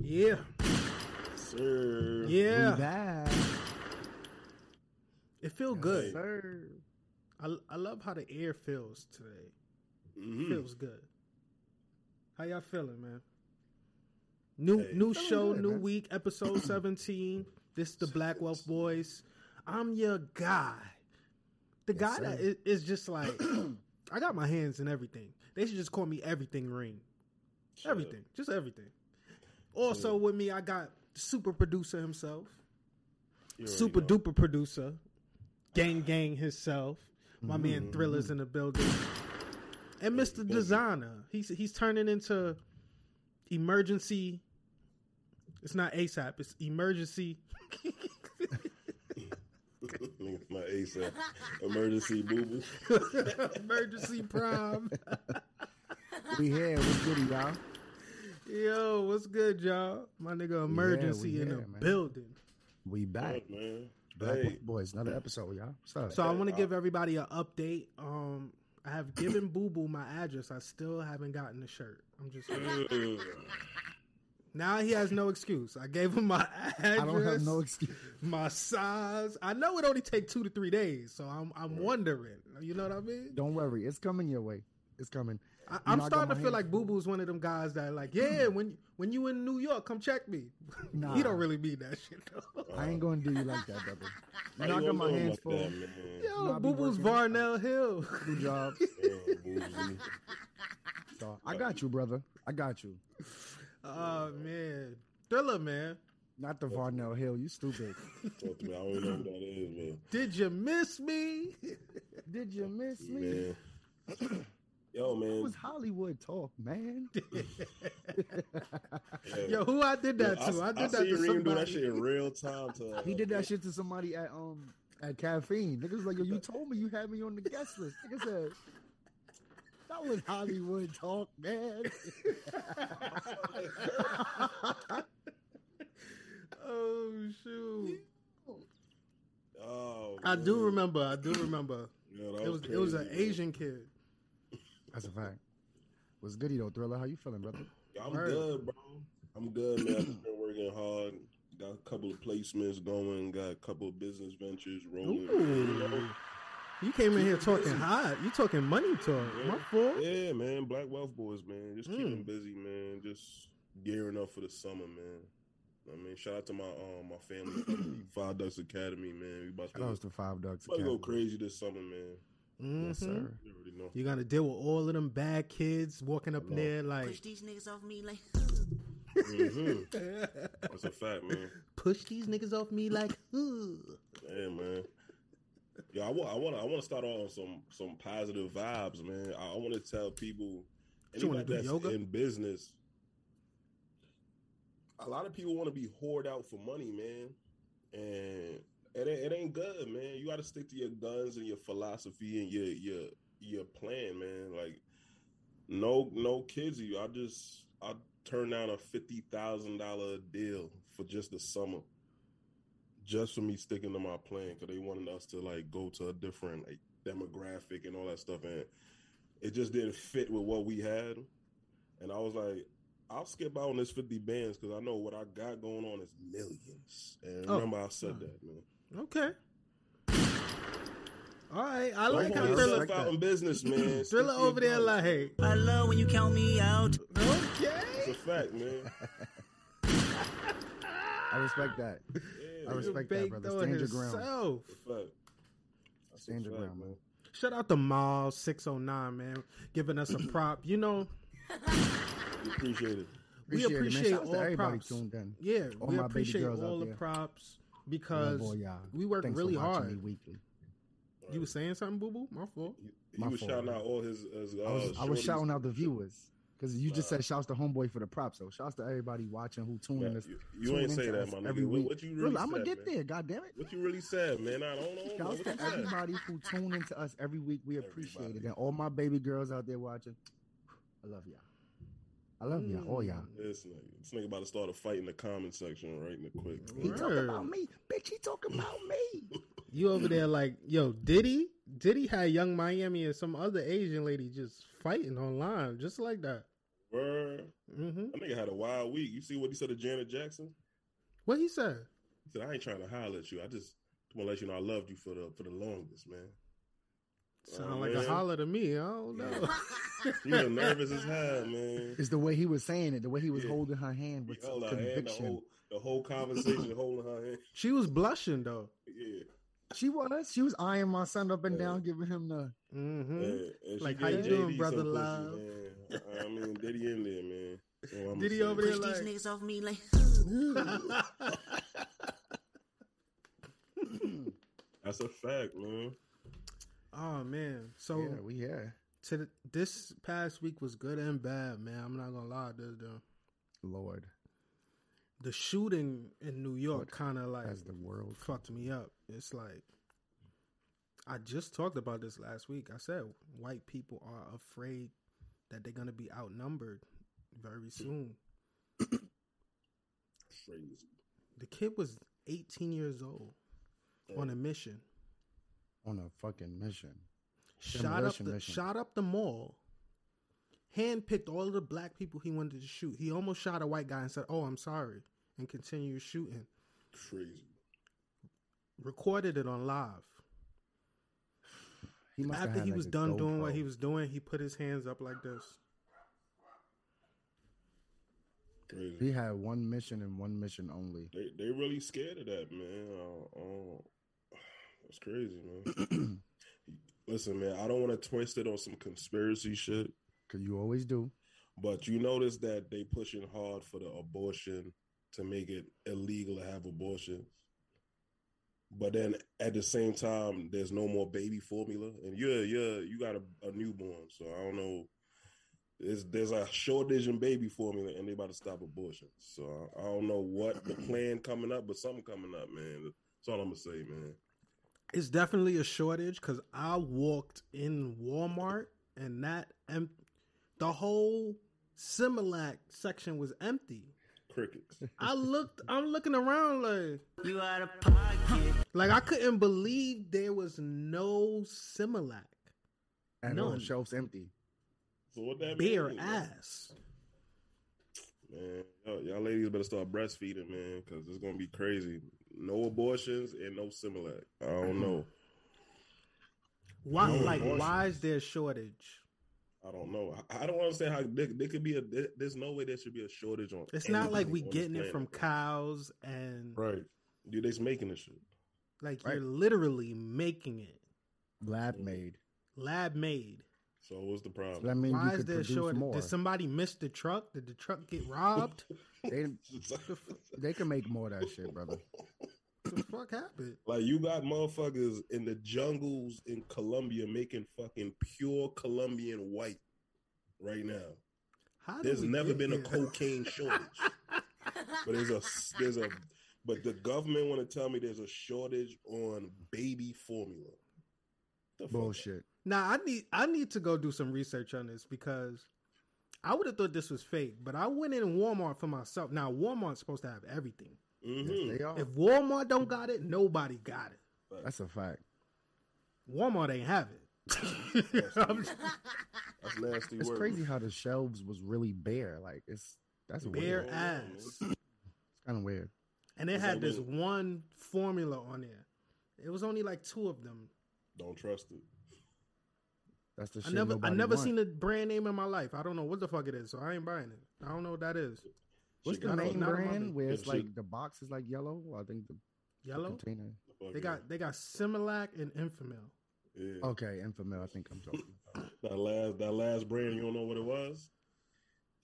Yeah. Sir. Yeah. We back. It feel good. Sir. I, I love how the air feels today. Mhm. Feels good. How y'all feeling, man? New Hey. new show, good, new man. week, episode 17. This is the Black Wealth Boys. I'm your guy. The Yes, guy sir. that is, is just like I got my hands in everything. They should just call me everything ring. Shut up. Everything. Just everything. Also with me I got super producer himself. Super know. duper producer, gang gang himself. My Mm-hmm. man Thriller's in the building, and Mister. Designer. He's he's turning into emergency. It's not ASAP. It's emergency. My ASAP. Emergency boo boo. emergency prime. We here. What's goody, y'all? Yo, what's good, y'all? My nigga, emergency we in here, the man. building. We back. Right, man. Black Hey, Boys, another episode, y'all. What's up? So I want to give everybody an update. Um, I have given Boo Boo my address. I still haven't gotten the shirt. I'm just uh, now he has no excuse. I gave him my address. I don't have no excuse. my size. I know it only take two to three days, so I'm I'm wondering. You know what I mean? Don't worry, it's coming your way. It's coming. I, I'm know, I got starting to feel hands like Boo Boo's one of them guys that like, yeah, when when you in New York, come check me. Nah. he don't really mean that shit though. I ain't gonna do you like that, brother. how You know, I you got my hands like full. that. Yo, Nah, Boo Boo's working. Varnell Hill. Two jobs. Uh. So I got you, brother. I got you. oh man, Thriller man. Not the Varnell Hill. You stupid. Talk to me. I don't know who that is, man. Did you miss me? Did you miss me? Man. Yo, That man. was Hollywood talk, man. Yeah. Yo, who I did that Yo, to? I, I, did that seen to Reem somebody. do that shit in real time. To, uh, He did that shit to somebody at um at caffeine. Niggas was like, yo, you told me you had me on the guest list. Nigga said that was Hollywood talk, man. oh shoot! Oh, I do remember. I do remember. Yeah, that It was it was an man. Asian kid. That's a fact. What's goody though, Thriller? How you feeling, brother? I'm Word. good, bro. I'm good, man. I've been working hard. Got a couple of placements going. Got a couple of business ventures rolling. Ooh. You came in here talking hot. You talking money talk. My fault. Yeah, man. Black Wealth Boys, man. Just keeping Mm. busy, man. Just gearing up for the summer, man. I mean, shout out to my um my family, Five Ducks Academy, man. We about to, Shout out to Five Ducks. about to go crazy this summer, man. Yes, Mhm. sir. You already know. You gotta deal with all of them bad kids walking up there like Push these niggas off me like. hmm That's a fact, man. push these niggas off me like ugh. Yeah, man. Yeah, I want, I want, I want to start off on some some positive vibes, man. I, I want to tell people, anybody that's yoga? in business, a lot of people want to be hoard out for money, man, and it ain't, it ain't good, man. You got to stick to your guns and your philosophy and your your your plan, man. Like, no no kids, you. I just I turned down a fifty thousand dollar deal for just the summer just for me sticking to my plan because they wanted us to like go to a different like demographic and all that stuff and it just didn't fit with what we had and i was like i'll skip out on this 50 bands because i know what i got going on is millions and Oh. remember i said that man Okay. All right. I Don't like how hold Thriller- yourself Thriller out in business man Thriller over there like hey. I love when you count me out. Okay, it's a fact man I respect that. yeah, I respect that, brother. on Stand your ground. himself. it's a fact That's a Stand your fact, ground, man. Shout out to Miles six oh nine man, giving us a prop. You know, we appreciate it we Appreciate, appreciate it, man. Shout out all to props. tuned in. Yeah, All we appreciate all the there. props because Love we work Thanks really hard. Me weekly. You were saying something, boo boo? My fault. he, he My was fault, shouting man. out all his, his uh, I was, I was shouting out the viewers because you just Nah. said shouts to homeboy for the props. So shouts to everybody watching who tuning Man, us. you, you tune ain't say that, my nigga. every What, week. what you really I'm gonna get man? there. God damn it. What you really said, man? I don't know. Shouts to you said? everybody who tune into us every week. We appreciate Everybody. it. And all my baby girls out there watching, I love y'all. I love y'all. All y'all. This nigga, this nigga about to start a fight in the comment section right in the quick. He talking about me, bitch. He talking about me. You over there like, yo, Diddy? Diddy had Young Miami and some other Asian lady just fighting online, just like that. Word. Mm-hmm. That nigga had a wild week. You see what he said to Janet Jackson? What he said? He said, "I ain't trying to holler at you. I just want to let you know I loved you for the for the longest, man." Sound Oh, like man. a holler to me. I don't know. You was nervous as hell, man. It's the way he was saying it, the way he was Yeah. holding her hand with held her hand the conviction. whole the whole conversation, holding her hand. she was blushing though. Yeah, She was. She was eyeing my son up and Yeah. down, giving him the. Mm-hmm. man. And she Like, how gave you doing, JD brother some pussy, love? man. I mean, Diddy in there, man. That's all I'ma Diddy over there Push like- these niggas off me like. That's a fact, man. Oh man. So yeah, we yeah. to the, this past week was good and bad, man. I'm not gonna lie. This though. Lord, The shooting in New York kind of like as the world. fucked me up. It's like I just talked about this last week. I said white people are afraid that they're gonna be outnumbered very soon. Crazy. The kid was 18 years old on a mission. On a fucking mission. Shot up the mission. shot up the mall. Handpicked all of the black people he wanted to shoot. He almost shot a white guy and said, "Oh, I'm sorry," and continued shooting. Crazy. Recorded it on live. He must After had, he like, was a done doing what he was doing, he put his hands up like this. Crazy. He had one mission and one mission only. They they really scared of that, man. Uh, uh, that's crazy, man. Listen, man, I don't want to twist it on some conspiracy shit, Cause you always do. but you notice that they pushing hard for the abortion to make it illegal to have abortions. But then at the same time, there's no more baby formula, and you're you're you got a, a newborn, so I don't know. There's there's a shortage in baby formula, and they about to stop abortion. So I, I don't know what the plan coming up, but something coming up, man. That's all I'm gonna say, man. It's definitely a shortage because I walked in Walmart and that em- the whole Similac section was empty. Crickets. I looked. I'm looking around like You out of pocket. like I couldn't believe there was no Similac. And all None. the shelves empty. So what that Bare mean, man? ass. Man, y'all, y'all ladies better start breastfeeding, man, because it's gonna be crazy. No abortions and no Similac. I don't mm-hmm. know. Why? No like, abortions. why is there a shortage? I don't know. I, I don't understand how there, there could be a. There, there's no way there should be a shortage on. It's not like we anything getting it from cows and Right. Dude, they's making this shit. like Right. you're literally making it Lab made. lab made. So what's the So problem? that means Why you is there a shortage? more. Did somebody miss the truck? Did the truck get robbed? They, they can make more of that shit, brother. what the fuck happened? like you got motherfuckers in the jungles in Colombia making fucking pure Colombian white right now. How There's never been a cocaine shortage. but there's a there's a but the government want to tell me there's a shortage on baby formula. The fuck? Bullshit. Now I need I need to go do some research on this because I would have thought this was fake, but I went in Walmart for myself. Now Walmart's supposed to have everything. Mhm. Yes, they are. If Walmart don't got it, nobody got it. That's a fact. Walmart ain't have it. I'm That's nasty It's work. crazy how the shelves was really bare. Like it's that's bare weird. ass, It's kind of weird. and it had this when- one formula on there. It was only like two of them. Don't trust it. That's the I shit. never I never want. seen a brand name in my life. I don't know what the fuck it is, so I ain't buying it. I don't know what that is. What's the got not- main not on my brand where it's like the box is like yellow? I think the Yellow. container. Fuck They got they got Similac and Enfamil. Yeah. Okay, Enfamil. I think I'm talking. That last that last brand, you don't know what it was.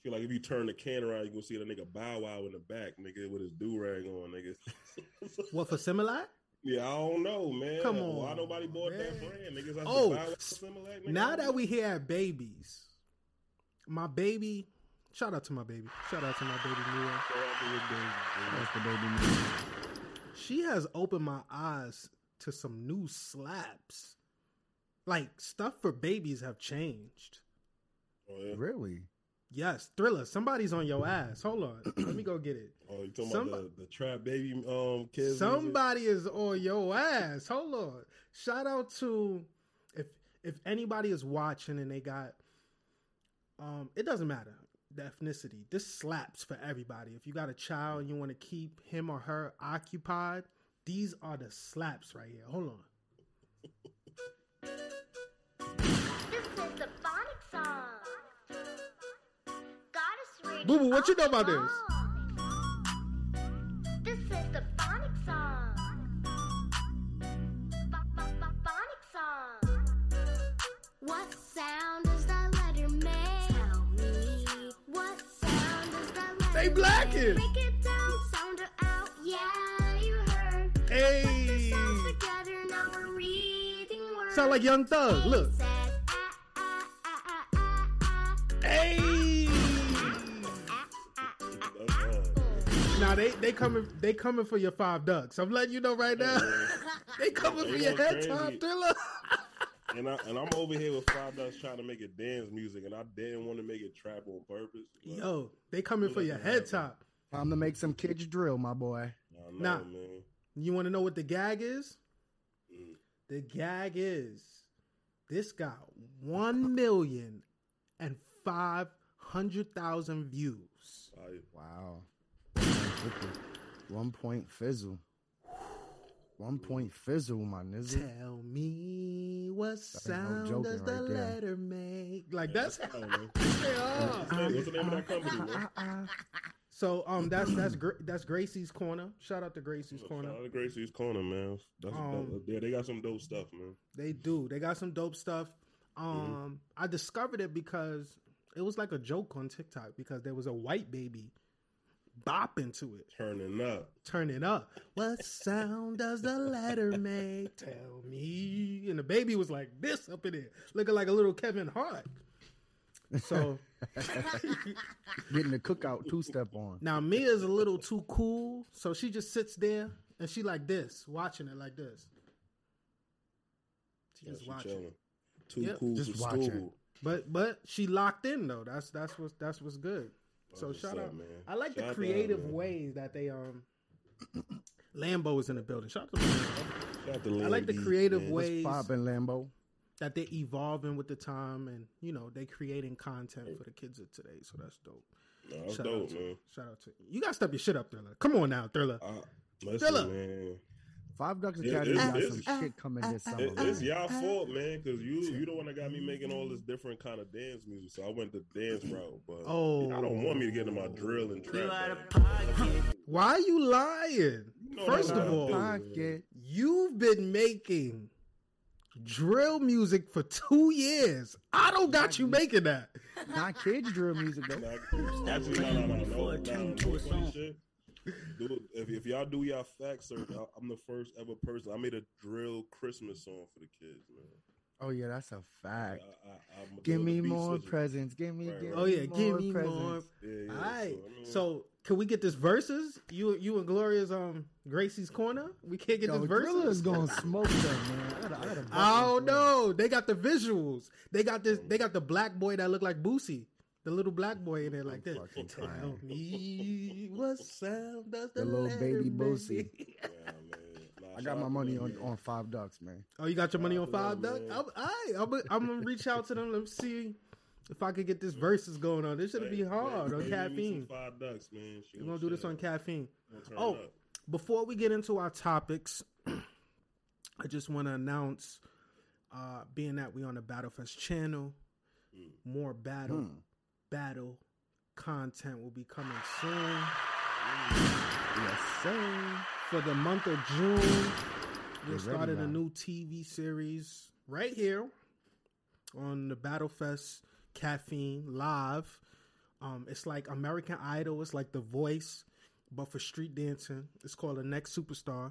Feel like if you turn the can around, you gonna see the nigga Bow Wow in the back, nigga, with his do rag on, nigga. What for Similac? yeah, I don't know, man. Come on, Why on, nobody bought that brand, niggas? That's Oh, the Bow Wow s- Similac, nigga. Now that we here at babies, my baby, shout out to my baby, shout out to my baby Mia. That's the baby. music. She has opened my eyes to some new slaps. Like stuff for babies have changed. Oh, yeah? Really? Yes, Thriller, somebody's on your ass. Hold on, let me go get it. oh you talking Somebody- about the, the trap baby um kids? music? Somebody is on your ass. Hold on. Shout out to if if anybody is watching and they got um it doesn't matter. The ethnicity. This slaps for everybody. If you got a child and you want to keep him or her occupied, these are the slaps right here. Hold on. This is the phonic song. Goddess Boo Boo, what you know about this? The Hey, sounds together, now we're reading words. sound like Young Thug. Look. Ah, ah, ah, ah, ah, ah. Hey. Now they they coming they coming for your five ducks. I'm letting you know right now. they coming for your head top thriller. And I and I'm over here with five dollars trying to make it dance music, and I didn't want to make it trap on purpose. but Yo, they coming for your head top. Time to make some kids drill, my boy. I know, Nah. man. You want to know what the gag is? Mm. The gag is this got one million and five hundred thousand views. I, Wow. One point fizzle. One point fizzle, my nigga. Tell me what ain't no sound does the right letter make? Like that's I don't. Yeah. What's the name- what's the name of that company, man? So um, that's that's Gra- that's Gracie's corner. Shout out to Gracie's corner. Shout out to Gracie's Corner, man. That's, Um, that, yeah, they got some dope stuff, man. They do. They got some dope stuff. Mm-hmm. Um, I discovered it because it was like a joke on TikTok because there was a white baby bopping to it, Turning up. turning up. What sound does the letter make? Tell me. And the baby was like this up in there, looking like a little Kevin Hart. So Getting the cookout two step on. now Mia's a little too cool, so she just sits there and she like this, watching it like this. She Yeah, just she watching. chilling. Too Yep. cool Just for watch school. But but she locked in though. That's that's what that's what's good. So what's shout up, out, man. I like Shout the out to her, creative man. ways that they um. Lambo is in the building. Shout out to Lambo. Shout out to I like the creative man. way- Ways. Bob and Lambo. that they're evolving with the time and you know they creating content for the kids of today. So that's dope. Nah, that's Shout out dope, to man. shout out to you. Got to step your shit up, Thriller. Come on now, Thriller. Uh, listen, Thriller. man. Five Ducks It- Academy it's- got it's- some shit coming this summer. It, it's man. y'all fault, man, because you you the one that got me making all this mm-hmm. different kind of dance music. So I went the dance route, but Oh. I don't want me to get into my drill and trap. You out of pocket. Why are you lying? know First of all. Pocket. you've been making drill music for two years. I don't got you making that. Not kids drill music though. Nah, Actually, no, no, no, no, Before no, it turned no, to a no, song. shit. Dude, if, if y'all do y'all facts, search, I- I'm the first ever person. I made a drill Christmas song for the kids, man. Oh yeah, that's a fact. I, I'm Give me more switching. presents. Give me. Right, give right. Oh me yeah, give me presents. more. Yeah, yeah. All right. So, I mean, So can we get this verses? You you and Gloria's um Gracie's corner. We can't get Yo, this Thriller verses. is gonna smoke them, man. I gotta, I gotta I don't know. They got the visuals. They got this. They got the black boy that look like Boosie. The little black boy in there like this. fucking Tell me what sound does the, The little baby make? Boosie. yeah, man. Nah, I got my money on, man. on five ducks, man. Oh, you got your money on five ducks? I'm, man. all right, I'm, gonna- I'm gonna reach out to them. Let's see if I could get this verses going on. This should be hard hey, on hey, give me some caffeine. Five ducks, man. She We're gonna do this on caffeine. Oh, before we get into our topics, I just want to announce, uh, being that we on the Battlefest channel, more battle, Hmm. Battle content will be coming soon Yes, sir. for the month of June. We started a new TV series right here on the Battlefest Caffeine Live. Um, it's like American Idol. It's like The Voice, but for street dancing. It's called The Next Superstar,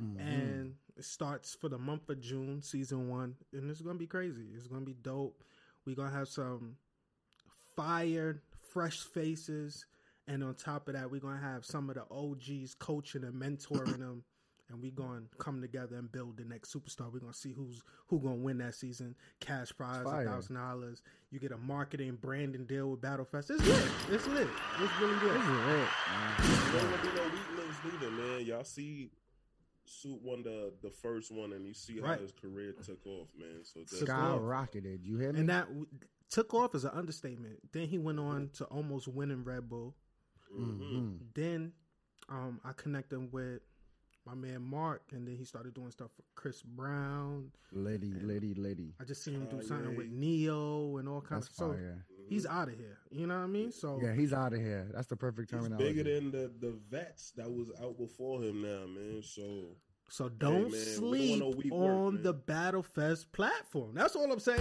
Mm-hmm. and it starts for the month of June, season one, and it's gonna be crazy. It's gonna be dope. We're gonna have some fire, fresh faces, and on top of that, we're gonna have some of the OGs coaching and mentoring them. And we're gonna come together and build the next superstar. We're gonna see who's who gonna win that season. Cash prize, a thousand dollars. You get a marketing branding deal with Battlefest. It's lit. It's lit. It's really This lit. is it, man. There ain't gonna be no weak links neither, man. Y'all see Suit won the the first one, and you see how Right. his career took off, man. So that's, Took off. Skyrocketed. You hear me? And that took off is an understatement. Then he went on to almost winning Red Bull. Mhm. Then um, I connected him with my man Mark, and then he started doing stuff for Chris Brown. Lady, lady, lady. I just seen him do Oh, something yeah. with Ne-Yo and all kinds That's of. So fire. he's out of here. You know what I mean? So Yeah, he's out of here. That's the perfect He's terminology. bigger than the the vets that was out before him now, man. So so don't man, we don't sleep want no weak work, on the Battle Fest platform. That's all I'm saying.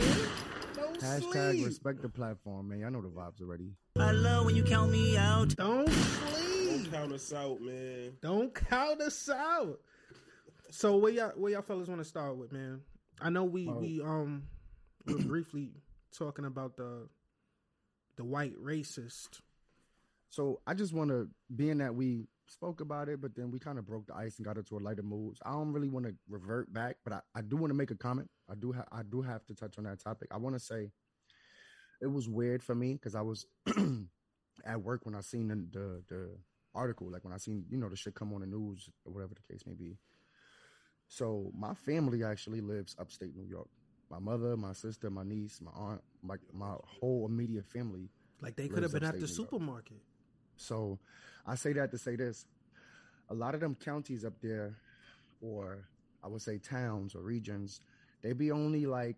Don't Hashtag sleep. respect the platform, man. I know the vibes already. I love when you count me out. Don't sleep. don't sleep. count us out, man. Don't count us out. So where y'all where y'all fellas want to start with, man? I know we Oh. we um were briefly talking about the the white racist. So I just want to, being that we spoke about it, but then we kind of broke the ice and got into a lighter mood. I don't really want to revert back, but I, I do want to make a comment. I do ha- I do have to touch on that topic. I want to say it was weird for me because I was at work when I seen the, the the article, like when I seen you know the shit come on the news or whatever the case may be. So my family actually lives upstate New York. My mother, my sister, my niece, my aunt, my my whole immediate family Like they could have been at the New York. So I say that to say this. A lot of them counties up there, or I would say towns or regions, they be only like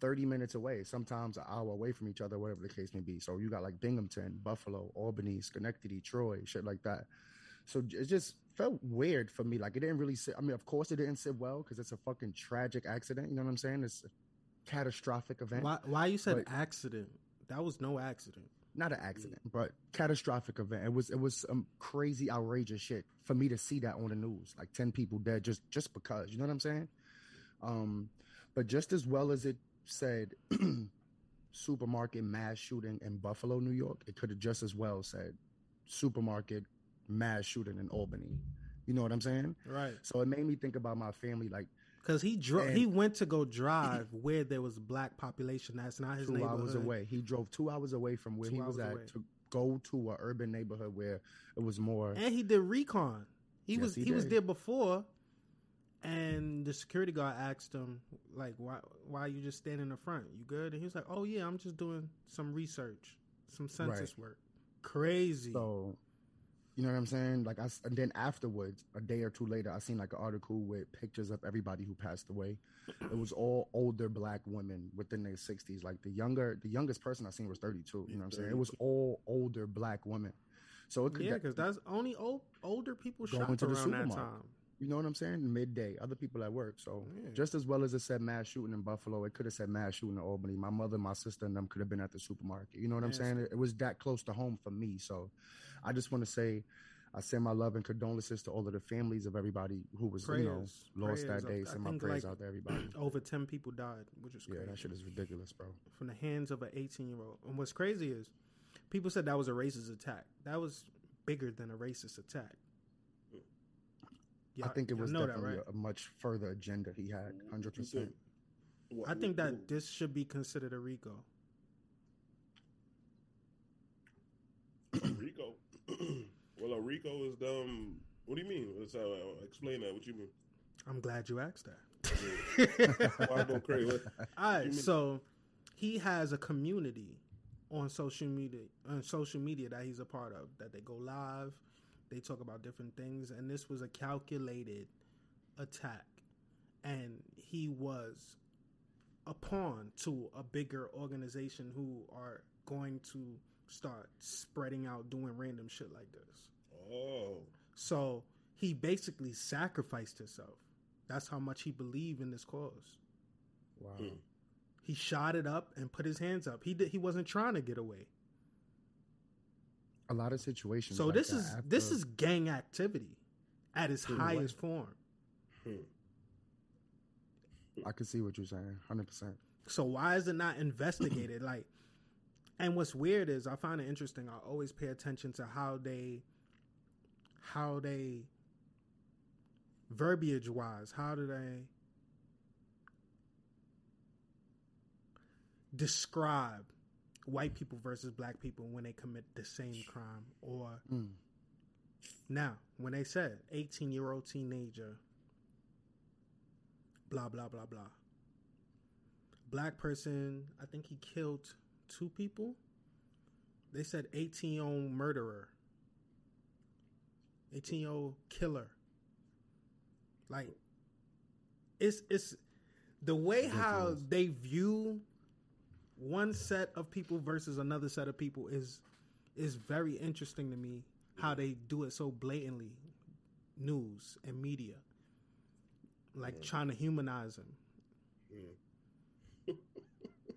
30 minutes away, sometimes an hour away from each other, whatever the case may be. So you got like Binghamton, Buffalo, Albany, Schenectady, Troy, shit like that. So it just felt weird for me. Like it didn't really sit. I mean, of course it didn't sit well because it's a fucking tragic accident. You know what I'm saying? It's a catastrophic event. Why why you said But- accident? That was no accident. Not an accident, but catastrophic event. It was it was some crazy outrageous shit for me to see that on the news. Like ten people dead just just because. You know what I'm saying? Um, but just as well as it said supermarket mass shooting in Buffalo, New York, it could have just as well said supermarket mass shooting in Albany. You know what I'm saying? Right. So it made me think about my family. Like Because he dro- And- he went to go drive where there was black population. That's not his two neighborhood. hours away. He drove two hours away from where Two he was at away. to go to a urban neighborhood where it was more. And he did recon. He Yes, was he he, was there before, and the security guard asked him like, "Why why you just standing in the front? You good?" And he was like, "Oh yeah, I'm just doing some research, some census work." Crazy. So, you know what I'm saying? Like I, and then afterwards, a day or two later, I seen like an article with pictures of everybody who passed away. It was all older black women within their 60s. Like the younger, the youngest person I seen was 32. You know what I'm saying? It was all older black women. So it could, yeah, because that's only old, older people Going shot to the around that supermarket. time. you know what I'm saying? Midday, other people at work. So Yeah. just as well as it said mass shooting in Buffalo, it could have said mass shooting in Albany. My mother, my sister, and them could have been at the supermarket. You know what I'm saying? It, it was that close to home for me. So I just want to say, I send my love and condolences to all of the families of everybody who was, you know, lost Prayers. that day. I Send my think, prayers like, out to everybody. Over ten people died, which is Yeah, crazy. that shit is ridiculous, bro. from the hands of an 18 year old. And what's crazy is people said that was a racist attack. That was bigger than a racist attack. I think it was know that, definitely right? a, a much further agenda he had, Hundred percent. I think that this should be considered a RICO. Rico. well, a Rico is um. What do you mean? Let's uh, explain that. What you mean? I'm glad you asked that. Why go crazy? All right, so he has a community on social media on social media that he's a part of. That they go live, they talk about different things, and this was a calculated attack, and he was a pawn to a bigger organization who are going to start spreading out doing random shit like this. Oh, So he basically sacrificed himself. That's how much he believed in this cause. Wow. Hmm. He shot it up and put his hands up. He did, he wasn't trying to get away. A lot of situations. So like this that is this is gang activity at its In a way. highest form. hmm. I can see what you're saying, hundred percent. So why is it not investigated? like, and what's weird is I find it interesting. I always pay attention to how they, how they, verbiage wise, how do they describe white people versus black people when they commit the same crime or Mm. now when they said 18 year old teenager blah blah blah blah black person. I think he killed two people. They said 18 year old murderer, 18 year old killer. Like, it's it's the way how they view one set of people versus another set of people is is very interesting to me. How they do it so blatantly, news and media, like trying to humanize him.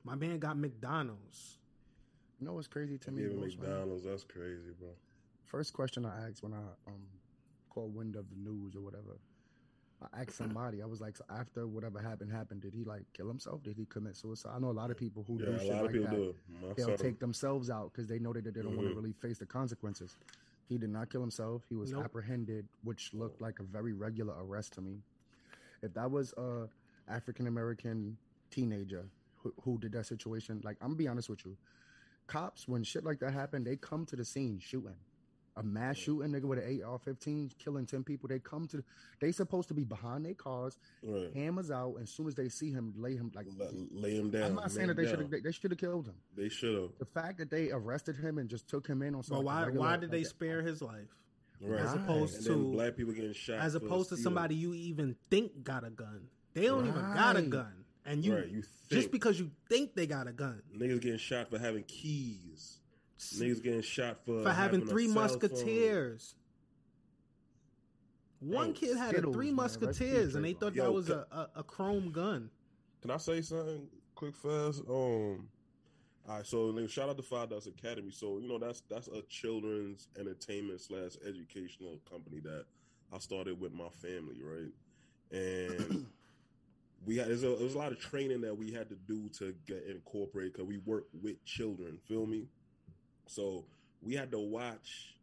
My man got McDonald's. You know what's crazy to me? Giving most, man? McDonald's, that's crazy, bro. First question I asked when I um called wind of the news or whatever, I asked somebody. I was like, so after whatever happened happened, did he like kill himself? Did he commit suicide? I know a lot of people who Yeah, do a shit lot of like people that. do They'll son- take themselves out because they know that they don't want Mhm. to really face the consequences. He did not kill himself. He was Nope. apprehended, which looked like a very regular arrest to me. If that was a African American teenager who, who did that situation, like I'm gonna be honest with you, cops when shit like that happen, they come to the scene shooting. A mass shooting nigga with an AR-15 killing ten people. They come to. They supposed to be behind their cars, Right. hammers out. As soon as they see him, lay him like. La- lay him down. I'm not saying that they should have. They, they should have killed him. They should have. The fact that they arrested him and just took him in on But something. why why did they spare his life Right. As opposed and then to- black people getting shot. as opposed to somebody you even think got a gun? They don't even got a gun, and you right, you just because you think they got a gun niggas getting shot for having keys. Niggas getting shot for for having a three cell phone. musketeers. One Yo, kid had a three man. Musketeers, and they thought Yo, that was ca- a, a, a chrome gun. Can I say something quick fast? Um, all right. So nigga, shout out to Five Dots Academy. So you know that's that's a children's entertainment slash educational company that I started with my family, right? And we had there's a, there was a lot of training that we had to do to get incorporated because we work with children. Feel me? So we had to watch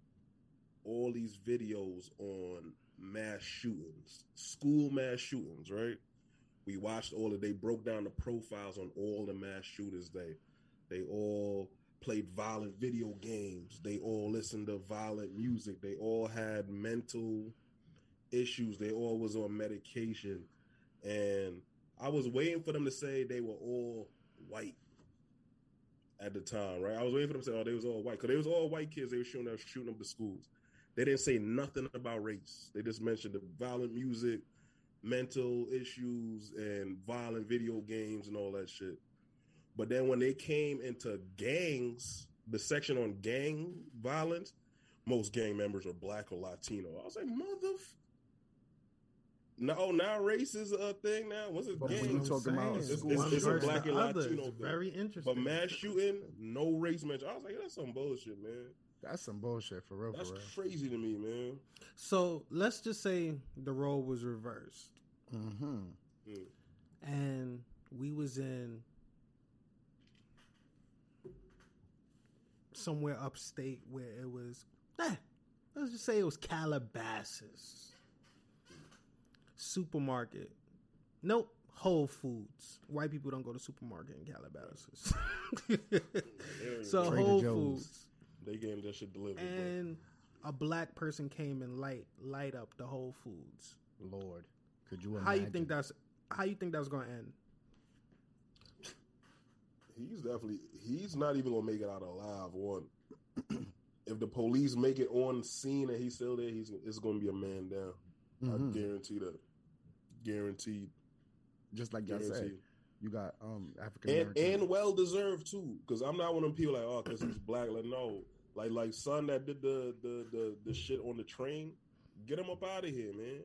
all these videos on mass shootings, school mass shootings, right? We watched all of they broke down the profiles on all the mass shooters. They they all played violent video games. They all listened to violent music. They all had mental issues. They all was on medication. And I was waiting for them to say they were all white at the time, right? I was waiting for them to say, oh, they was all white. Because they was all white kids. They were shooting up, shooting up the schools. They didn't say nothing about race. They just mentioned the violent music, mental issues, and violent video games and all that shit. But then when they came into gangs, the section on gang violence, most gang members are black or Latino. I was like, mother. No, now race is a thing now. What's it? But when gang? you I'm about It's- it's- it's a black and other. Latino It's thing. very interesting. But mass shooting, no race mention. I was like, that's some bullshit, man. That's some bullshit for real. That's for real. crazy to me, man. So let's just say the role was reversed, Mm-hmm. Mm. and we was in somewhere upstate where it was. Eh, let's just say it was Calabasas supermarket. Nope, Whole Foods. White people don't go to supermarket in Calabasas. so Trader Whole Joe's. Foods They getting that shit delivered. bro. and a black person came and light light up the Whole Foods. Lord, could you imagine? How you think that's how you think that's gonna end? He's definitely he's not even gonna make it out alive. One, if the police make it on scene and he's still there, he's it's gonna be a man down. Mhm. I guarantee that. Guaranteed. Just like y'all said, Guaranteed. you got um African And and well deserved too. Because I'm not one of them people like oh because he's black. Like no, like like son that did the the the the shit on the train. Get him up out of here, man.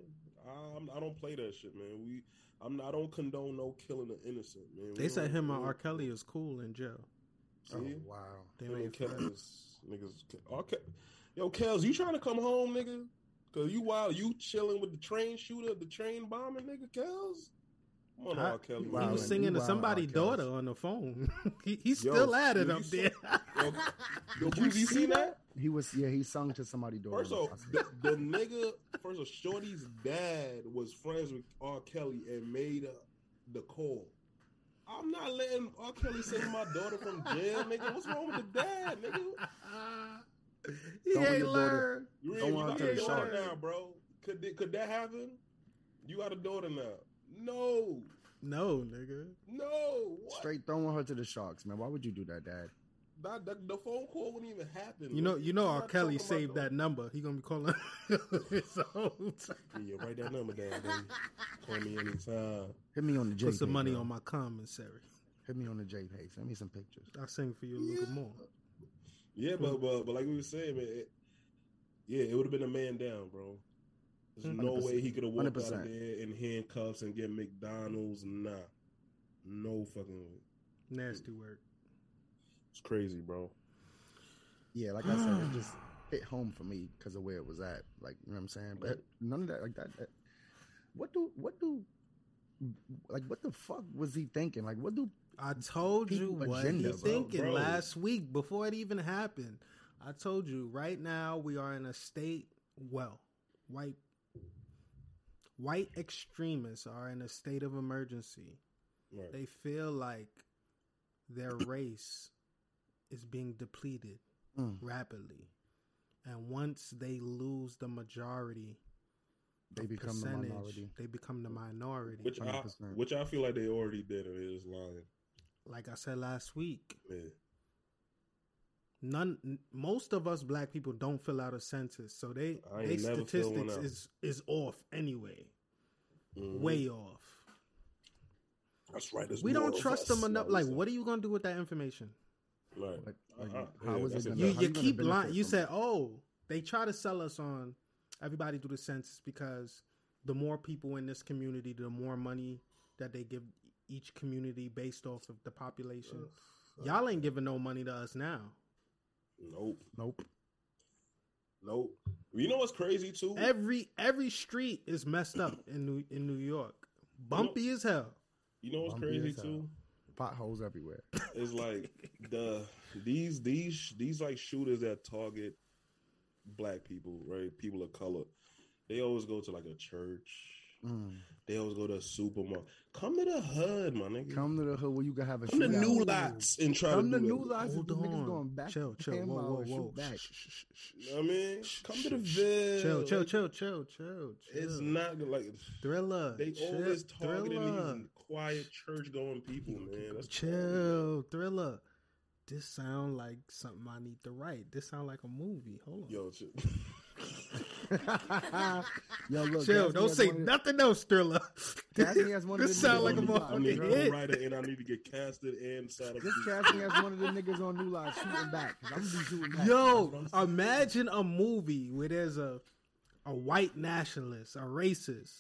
I'm, I don't play that shit, man. We I'm not, I don't condone no killing the innocent, man. We They said him and R. Kelly is cool in jail. oh wow, They Him and made Kel- niggas, niggas. Okay, yo, Kels, you trying to come home, nigga? Cause you wild, you chilling with the train shooter, the train bombing, nigga, Kels. Come on, I- R. Kelly. he Wow, was singing to somebody's daughter on the phone. he, he's Yo, still at it up you there. Yo, yo, Did you you see seen that? he was yeah he sung to somebody's daughter. First off, the, the nigga, first of all Shorty's dad was friends with R. Kelly and made uh, the call. I'm not letting R. Kelly sing my daughter from jail, nigga. What's wrong with the dad, nigga? He Don't ain't your daughter- learned. You, Don't want got her a to daughter shout. now, bro. Could th- could that happen? You got a daughter now. No. No, nigga. No, what? Straight throwing her to the sharks, man. Why would you do that, Dad? Not, the, the phone call wouldn't even happen. You know, you know, We're R. Kelly saved the- that number. He gonna be calling his whole time. Yeah, write that number down, baby. Call me anytime. Hit me on the J. Put some money bro. on my commissary. Hit me on the J page. Send me some pictures. I'll sing for you a little more. Yeah, but but but like we were saying, man. It, yeah, it would have been a man down, bro. There's no 100%. way he could have walked out 100%. of there in handcuffs and get McDonald's. Nah, no fucking way. Nasty work. It's crazy, bro. Yeah, like I said, it just hit home for me because of where it was at. Like, you know what I'm saying? But none of that, like that, that. What do, what do, like, what the fuck was he thinking? Like, what do, I told you what agenda, he's bro. thinking Bro. last week before it even happened. I told you right now we are in a state. Well, white white extremists are in a state of emergency. Right. They feel like their race is being depleted Mm. rapidly, and once they lose the majority, they become the minority? They become the minority. which I 100%. which I feel like they already did. It is lying. Like I said last week, Yeah. none most of us black people don't fill out a census so they they never filled one statistics is is off anyway Mhm. way off That's right. we don't trust us. them enough like what are you gonna do with that information Right. Like, Uh-uh. like, Yeah, how is that's it? gonna- you how you keep benefit lying you said oh they try to sell us on everybody do the census because the more people in this community the more money that they give each community based off of the population y'all ain't giving no money to us now Nope. Nope. Nope. You know what's crazy too? every every street is messed up in new in new york bumpy as hell You know what's Bumpy crazy too? Potholes everywhere. It's like the these these these like shooters that target black people, right? People of color. They always go to like a church. Mm. They always go to a supermarket. Come to the hood, my nigga. Come, Come to the hood where you can have a to shootout. new lots and try Come to to new it. lots. Hold Hold niggas on. going back. chill, to chill, Panama whoa, whoa, whoa. shoot back. Shh, shh, shh, shh, You know what I mean? Come shh, to the shh. Ville. Chill, chill, Like, chill, chill, chill, It's not like Thriller. they chill, always targeting thriller. these quiet church going people, man. That's Chill, thriller. This sound like something I need to write. This sound like a movie. Hold on. Yo, chill. Yo, look. chill. Don't say one nothing else, thriller. Gatsby has one of this the sound like a on I need motherfucking writer and I need to get casted and sign up. This casting has one of the niggas on New Line shooting back. 'cause I'm gonna be shooting back. Yo, imagine a movie where there's a a white nationalist, a racist,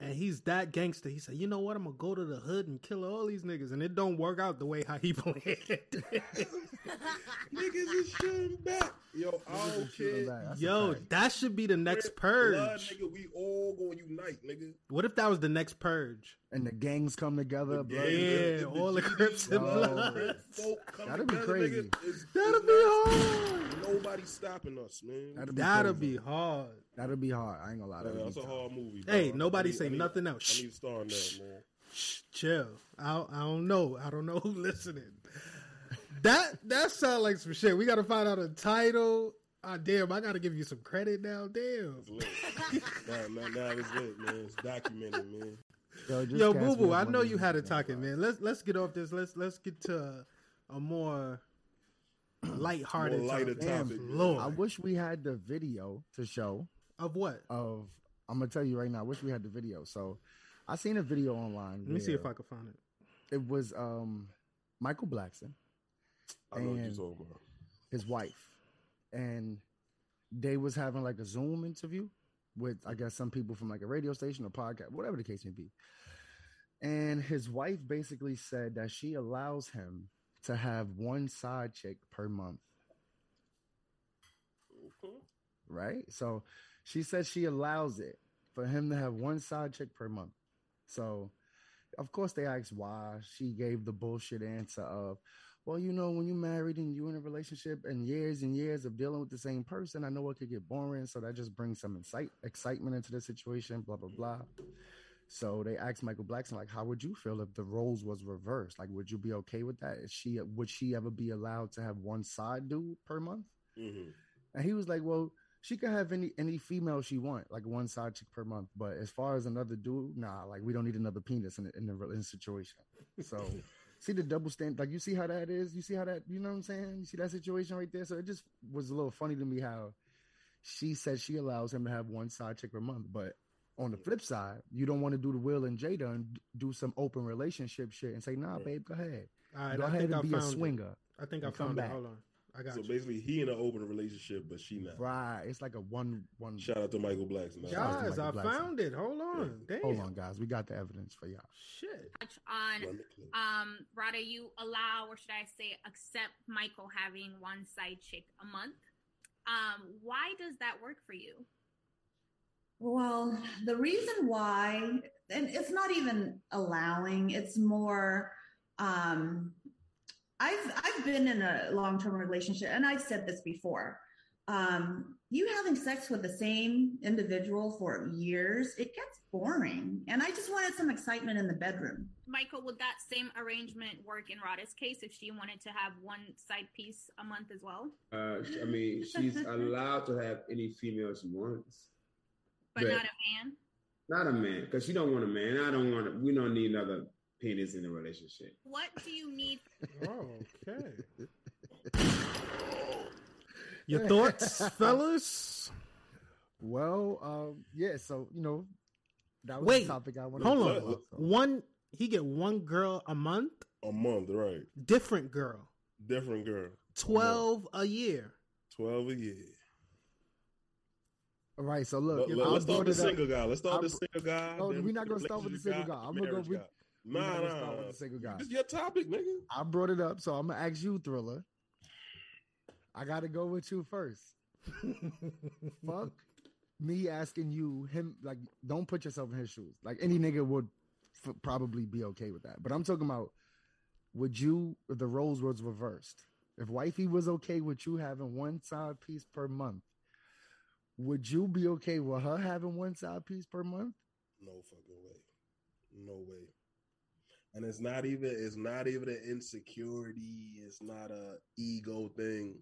and he's that gangster. He said, "You know what? I'm gonna go to the hood and kill all these niggas," and it don't work out the way how he planned. Niggas is shooting back. Yo, I Niggas don't care. back. That's a Yo, that should be the next Red purge. Blood, nigga, we all gonna unite, nigga. What if that was the next purge? and the gangs come together. The blood. Yeah, all the Crips and Yo. Blood. That'd be crazy. Nigga. It's- That'll it's be hard. Nobody stopping us, man. That'd be That'll be hard. That'll be hard. I ain't gonna lie. Yeah, That'll that's a tough. hard movie. Hey, bro. nobody need- say need- nothing else. I need to star in that, man. Chill. I I don't know. I don't know who's listening. That that sounds like some shit. We got to find out a title. Ah, damn! I got to give you some credit now. Damn. It's lit. now, now, now it's lit, man. It's documented, man. Yo, Yo, Boo Boo, I know you had it niggas. talking, man. Let's let's get off this. Let's let's get to a, a more lighthearted More lighter topic. Damn, topic. Lord. I wish we had the video to show Of what? of. I'm gonna tell you right now. I wish we had the video. So, I seen a video online. Let me see if I can find it. It was um Michael Blackson, I know And- about. his wife, and they was having like a Zoom interview with I guess some people from like a radio station or podcast, whatever the case may be. And his wife basically said that she allows him to have one side chick per month. right? So she said she allows it for him to have one side chick per month. So, of course, they asked why. She gave the bullshit answer of, well, you know, when you're married and you're in a relationship and years and years of dealing with the same person, I know it could get boring. So that just brings some incite, excitement into the situation, blah, blah, blah. So they asked Michael Blackson, like, how would you feel if the roles was reversed? Like, would you be okay with that? Is she would she ever be allowed to have one side dude per month? hmm And he was like, Well, she can have any any female she want, like one side chick per month. But as far as another dude, nah, like we don't need another penis in the, in the, in the situation. So see the double stand, like you see how that is. You see how that, you know what I'm saying? You see that situation right there. So it just was a little funny to me how she said she allows him to have one side chick per month, but on the flip side, you don't want to do the Will and Jada and do some open relationship shit and say, nah, babe, go ahead. All right, go I ahead think and I be a found it. swinger. I think I found it. back. Hold on, I got So you. basically, he in an open relationship, but she not. Right. It's like a one one. Shout out to Michael Blackson. Shout out to Guys, I Michael Blackson. found it. Hold on. Damn. Hold on, guys. We got the evidence for y'all. Shit. touch on Run the clip. um Rada, you allow or should I say accept Michael having one side chick a month. Um, why does that work for you? Well, the reason why, and it's not even allowing, it's more um I've I've been in a long-term relationship and I've said this before. Um, you having sex with the same individual for years, it gets boring. And I just wanted some excitement in the bedroom. Michael, would that same arrangement work in Rada's case if she wanted to have one side piece a month as well? Uh, I mean, she's allowed to have any female she wants, But Right. not a man? not a man, because she don't want a man. I don't want. To, we don't need another penis in a relationship. What do you need Okay. Your thoughts, fellas? Well, um, yeah. So you know, that was Wait, the topic I wanted. Hold to on. about, so. One, he get one girl a month. A month, right? Different girl. Different girl. Twelve a year. Twelve a year. All right. So look, let, us start with the single guy. Let's start with the single guy. No, we're not gonna start with the single guy. I'm gonna go- marriage Nah, nah. with the single guy. This is your topic, nigga. I brought it up, so I'm gonna ask you, Thriller. I gotta go with you first. Fuck me asking you, him like, don't put yourself in his shoes. Like any nigga would f- probably be okay with that. But I'm talking about, would you? If the roles was reversed, if wifey was okay with you having one side piece per month, would you be okay with her having one side piece per month? No fucking way. No way. And it's not even it's not even an insecurity. It's not a ego thing.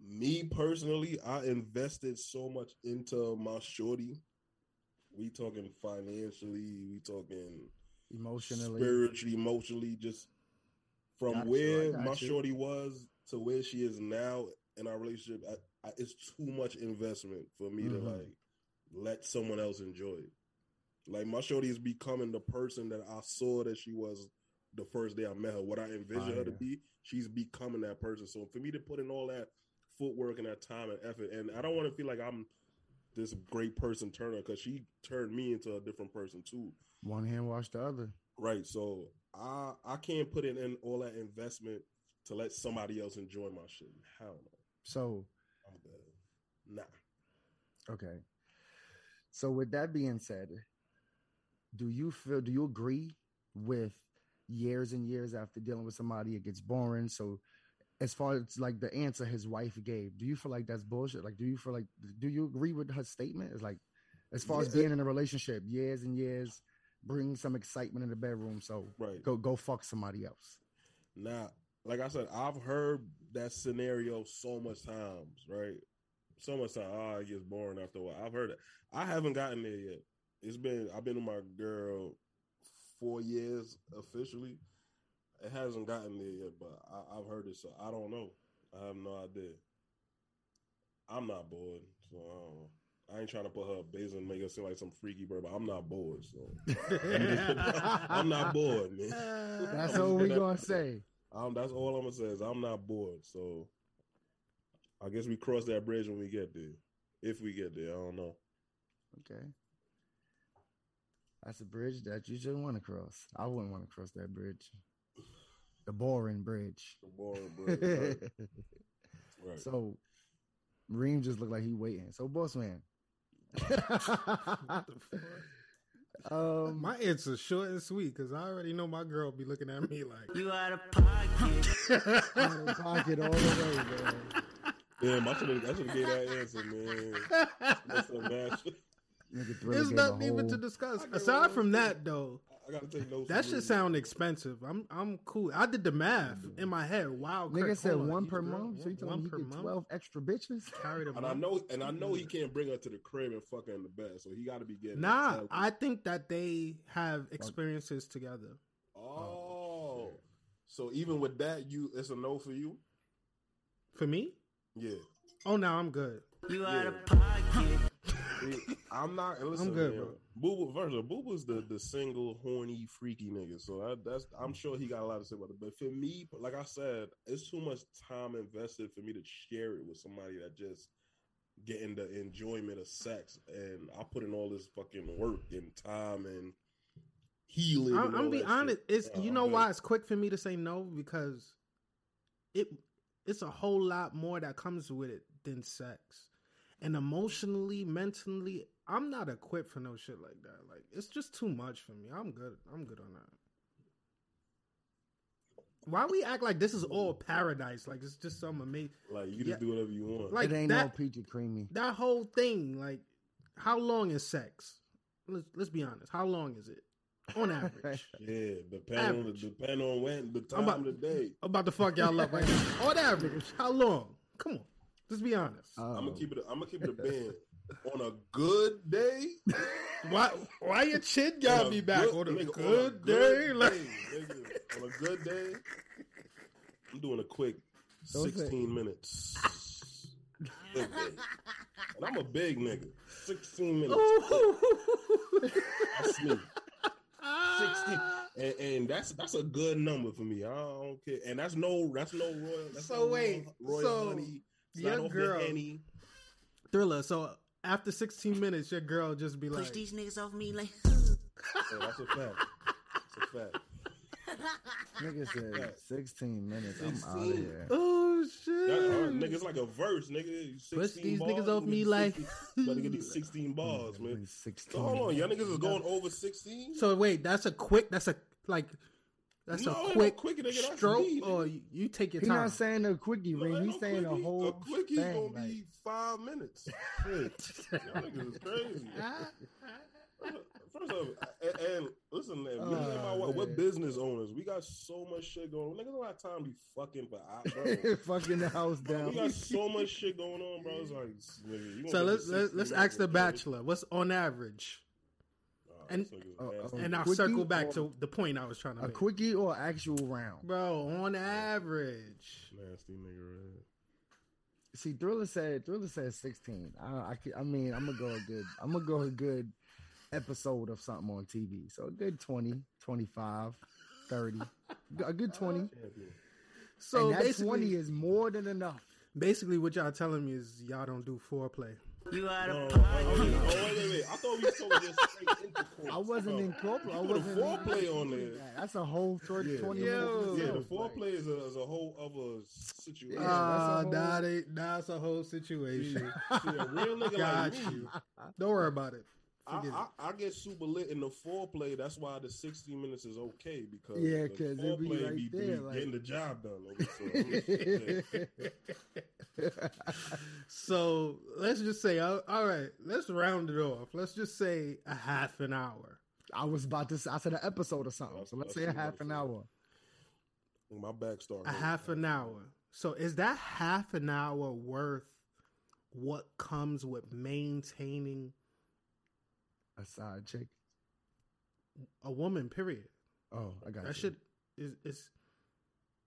Me personally, I invested so much into my shorty. We talking financially, we talking Emotionally, spiritually, emotionally, just from Got where got my you. shorty was to where she is now in our relationship. I, I, it's too much investment for me to Mhm. like let someone else enjoy it. Like my shorty is becoming the person that I saw that she was the first day I met her. What I envisioned her to be, she's becoming that person. So for me to put in all that footwork and that time and effort, and I don't want to feel like I'm this great person turner because she turned me into a different person too. one hand wash the other. Right. So I I can't put in, in all that investment to let somebody else enjoy my shit. Hell no. So I'm good. Nah. Okay. So with that being said, do you feel do you agree with years and years after dealing with somebody it gets boring? So as far as like the answer his wife gave, do you feel like that's bullshit? Like do you feel like do you agree with her statement? It's like as far as being in a relationship, years and years, bring some excitement in the bedroom. So Right. go go fuck somebody else. Now, like I said, I've heard that scenario so much times, right? So much time. Ah, it gets boring after a while. I've heard it. I haven't gotten there yet. It's been I've been with my girl four years officially. It hasn't gotten there yet, but I, I've heard it, so I don't know. I have no idea. I'm not bored, so I don't know. I ain't trying to put her base and make her seem like some freaky bird, but I'm not bored, so I'm not bored, man. That's all we gonna- gonna say. Um, that's all I'm gonna say is I'm not bored. So I guess we cross that bridge when we get there. If we get there, I don't know. Okay. That's a bridge that you shouldn't want to cross. I wouldn't want to cross that bridge. The boring bridge. The boring bridge. Right. right. So Reem just looked like he waiting. So boss man. um My answer's short and sweet because I already know my girl be looking at me like You out of pocket. out of pocket all the way, man. Damn, I should have I should have gave that answer, man. That's a match. Nigga Thriller There's gave nothing even to discuss. Aside from I'm that, though, I gotta take notes. That should sound expensive. I'm I'm cool. I did the math mm-hmm. in my head. Wow, Nigga Kirk, said one You per girl, month. So you one telling me per he get month? twelve extra bitches? Carry the And I know, and I know he mm-hmm. can't bring her to the crib and fuck her in the bed, so he got to be getting. Nah, I think that they have experiences together. Oh. oh, so even with that, you it's a no for you. For me? Yeah, Oh no, I'm good. You Yeah. out of pocket. I'm not. Listen, I'm good, man, bro. Boo Boo, first of all, Boo Boo's the the single horny freaky nigga. So that, that's I'm sure he got a lot to say about it. But for me, like I said, it's too much time invested for me to share it with somebody that just getting the enjoyment of sex, and I put in all this fucking work and time and healing. I'm, I'm be honest. shit. It's Uh, you know good. why it's quick for me to say no because it it's a whole lot more that comes with it than sex. And emotionally, mentally, I'm not equipped for no shit like that. Like it's just too much for me. I'm good. I'm good on that. Why we act like this is all paradise? Like it's just some amazing. Like you can Yeah. just do whatever you want. Like it ain't that. no peachy creamy. that whole thing, like, how long is sex? Let's let's be honest. How long is it on average? yeah, depend on the depend on when the time I'm about- of the day. I'm about to fuck y'all up right now. On average, how long? Come on, let's be honest. Oh. I'm gonna keep it. I'm gonna keep it a band. on a good day, Why why your chin got me back good- on a nigga, good day? Like, nigga, on a good day, I'm doing a quick Don't say- 16 minutes. And I'm a big nigga. 16 minutes. That's me. 16. And, and that's that's a good number for me. I don't care. And that's no that's no royal. That's So no wait, royal so honey. It's your not off the girl- Henny. Thriller. So after 16 minutes, your girl just be Push like, these niggas off me like. So that's a fact. That's a fact. Nigga said 16 minutes. I'm out of here. "Oh That, shit." nigga, it's like a verse, nigga. 16 Push these bars, niggas off me get like- 60 Better get these 16 bars, man. 16. So hold on, y'all niggas is going over 16? So wait, that's a quick. That's a like. That's No, a ain't quick quickie, nigga, that's stroke, me, nigga. or you, you take your He's time. not saying a quickie, No, ring. ain't He's no saying a whole A quickie thing. gonna like- be five minutes. Shit. Y'all niggas is crazy. Ah. First off, and, and listen, man, me and my Oh, wife, we're business owners. We got so much shit going on. Niggas don't have time to be fucking for hours. fucking the house down. We got so much shit going on, bro. It's like, nigga, you so let's let's, let's ask the bachelor. What's on average? Nah, And- this nigga's nasty. oh. And I'll circle back or- to the point I was trying to a make. quickie or actual round? Bro, on average. nasty nigga, right? See, Thriller said Thriller said 16. I, I, I mean, I'm gonna go a good. I'm gonna go a good episode of something on TV. So a good 20, 25, 30, a good 20. So and that 20 is more than enough. basically what y'all telling me is y'all don't do foreplay. You out Oh, of oh, pocket. oh, wait, wait, wait. I thought we was talking just straight intercourse. I wasn't Oh. in corporate. I put wasn't foreplay on there. That's a whole 30, Yeah. 20 Yo. minutes. Yeah, the foreplay is a, is a whole other situation. Yeah, Ah, that's a nah, they, nah, it's a whole situation. See, a real nigga Got like me, you. Don't worry about it. I, I, I get super lit in the foreplay. That's why the 60 minutes is okay because Yeah, the 'cause it be foreplay right be, there, be like- getting the job done. Over, so so let's just say, uh, all right, let's round it off. Let's just say a half an hour. I was about to say, I said an episode or something. So let's say a half an said. hour. my back started. A half an hour. So is that half an hour worth what comes with maintaining A side chick. a woman? Period. Oh, I got That you. should is it's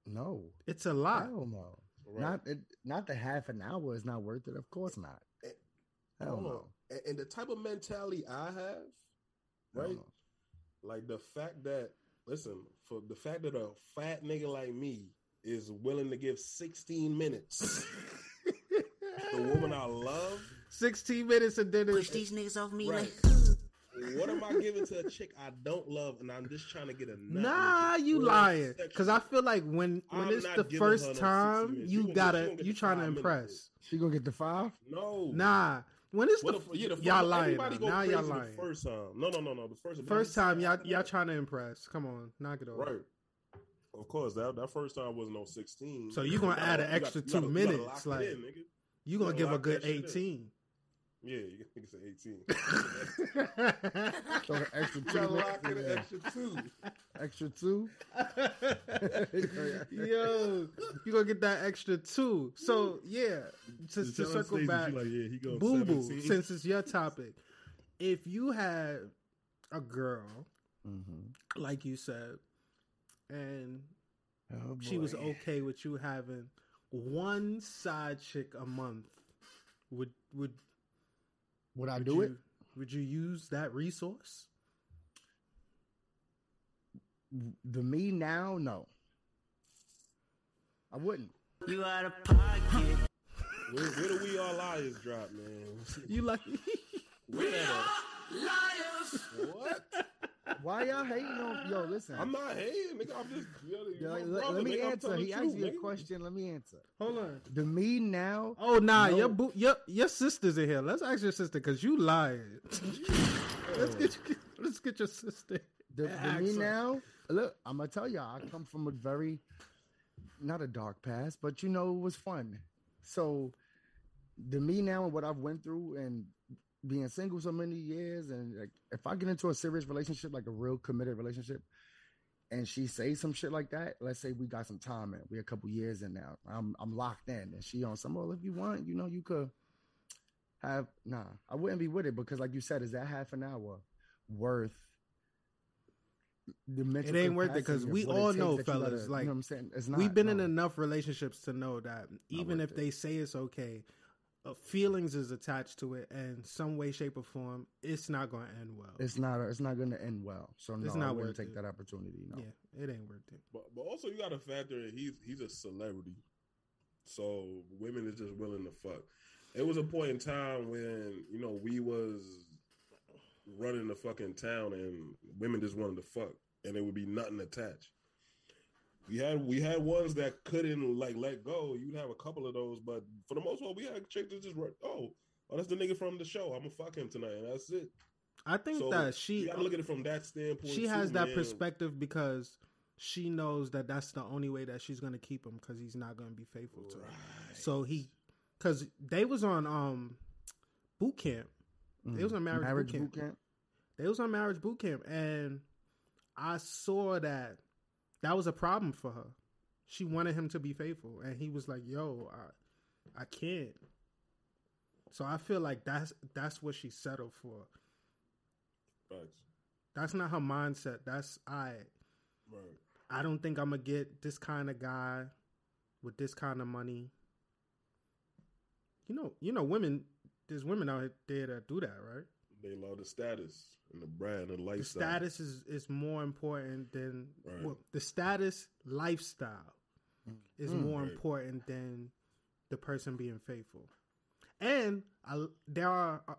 No. it's a lot. Hell no. Right. Not it, not the half an hour is not worth it. Of course not. Eh, Hell Hold on. no. And, and the type of mentality I have, right? no. Like the fact that, listen, for the fact that a fat nigga like me is willing to give 16 minutes, the woman I love, Sixteen minutes and then Push these niggas off me Right. like. What am I giving to a chick I don't love and I'm just trying to get a nut? Nah, you lying. Because I feel like when when I'm it's the first time, minutes. you You gotta you get you trying to impress. She gonna get the five? No. Nah, when it's What the, the, yeah, the y'all first, lying. everybody Now, go now y'all the lying. first time. No, no, no, no. The first, First time, y'all y'all trying to impress. Come on, knock it off. Right. Of course, that that first time wasn't no sixteen. So you gonna add an extra two minutes, like- in, nigga. You gonna give a good that shit in. eighteen. Yeah, you can say eighteen. So the extra two, gotta lock in an yeah. extra two. extra two. Yo, you gonna get that extra two. So yeah, to, to circle Stacey, back, like, yeah, he go boo boo. Since it's your topic, if you had a girl, Mm-hmm. like you said, and Oh, she was okay with you having one side chick a month, would would Would I would do you, it? Would you use that resource? The me now, no. I wouldn't. You out of pocket. Where, where do we all liars drop, man? You lucky. Where that at? What? Why y'all hating on? Yo, listen. I'm not hating, nigga. I'm just. You Yo, my let, brother, let me nigga, answer. He asked truth, me a question. Let me answer. Hold on. The me now. Oh nah, No. your boo, your your sister's in here. Let's ask your sister because you lied. let's get you, let's get your sister. The, the me now. Look, I'm gonna tell y'all. I come from a very, not a dark past, but you know it was fun. So, the me now and what I've went through and being single so many years, and like if I get into a serious relationship, like a real committed relationship, and she says some shit like that, let's say we got some time in, we a couple years in now, I'm I'm locked in, and she on some. Well, if you want, you know, you could have. Nah, I wouldn't be with it because, like you said, is that half an hour worth? The mental It ain't worth it because we all know, fellas, gotta- like, you know what I'm saying, it's not. We've been in enough relationships to know that even if they say it's okay, Uh, feelings is attached to it, and some way, shape, or form, it's not going to end well. It's not. It's not going to end well. So no, It's I not wouldn't take it. that opportunity. No. Yeah, it ain't worth it. But, but also, you got to factor in he's he's a celebrity, so women is just willing to fuck. It was a point in time when you know we was running the fucking town, and women just wanted to fuck, and there would be nothing attached. We had we had ones that couldn't like let go. You'd have a couple of those, but for the most part, we had chicks that just run. Oh, oh, that's the nigga from the show. I'm gonna fuck him tonight, and that's it. I think So, that she you gotta look at it from that standpoint. she too, has that man. perspective because she knows that that's the only way that she's going to keep him because he's not going to be faithful to her. So he, because they was on um boot camp. They was on marriage, marriage boot, camp. They was on marriage boot camp, and I saw that that was a problem for her. She wanted him to be faithful, and he was like, "Yo, I, I can't." So I feel like that's that's what she settled for. That's not her mindset. That's I. Right. I don't think I'm gonna get this kind of guy with this kind of money. You know, you know, women. There's women out there that do that, right? They love the status and the brand and The lifestyle. status is is more important than Right. well, the status lifestyle is Mm. more Right. important than the person being faithful. And I, there are a,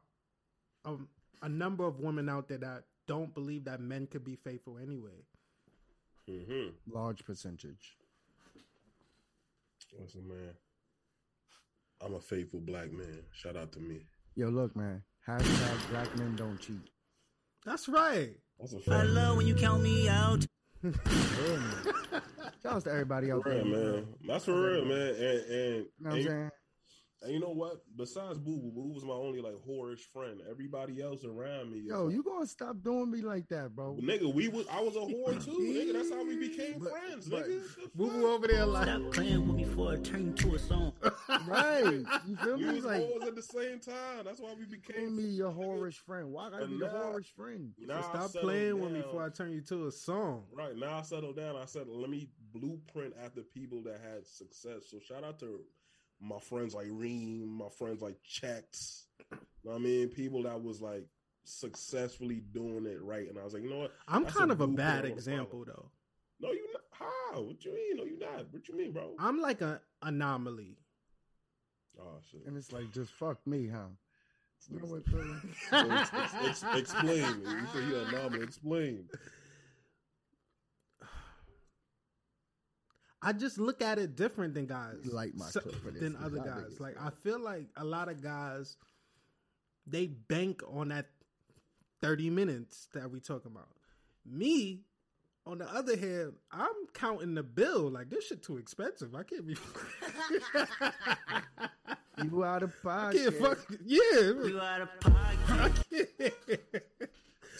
a, a number of women out there that don't believe that men could be faithful anyway. Mm-hmm. Large percentage. Listen, man. I'm a faithful black man. Shout out to me. Yo, look, man. Hashtag black men don't cheat. That's right. That's a I fact. love when you count me out. Yeah, man. Shout out to everybody out For there. real, man. That's for real, man. And and, You know what I'm saying? And you know what? Besides Boo Boo, Boo was my only like whorish friend. Everybody else around me. Yo, like- you gonna stop doing me like that, bro? nigga, we was I was a whore too, nigga. That's how we became But- friends, but- nigga. The Boo? Boo over there like Stop playing with me before I turn you to a song. right? You feel We me? was Like whores at the same time. That's why we became me your nigga. whorish friend. Why I gotta But be your now- whorish friend? Now I stop settled playing with me before I turn you to a song. Right now, I settled down. I said, let me blueprint after people that had success. So shout out to my friends like Reem, my friends like Chex. I mean, people that was like successfully doing it right. And I was like, you know what? I'm That's kind a of a bad example though. No, you not. How? What you mean? No, you not. What you mean, bro? I'm like an anomaly. Oh shit. And it's like just fuck me, huh? You know what, explain. You say you a anomaly. Explain. I just look at it different than guys. You like my So- clip for this, than 'cause other guys. Like I feel like a lot of guys they bank on that 30 minutes that we talking about. Me, on the other hand, I'm counting the bill. Like this shit too expensive. I can't be You out of I pocket. can't fuck. Yeah, You out of pocket.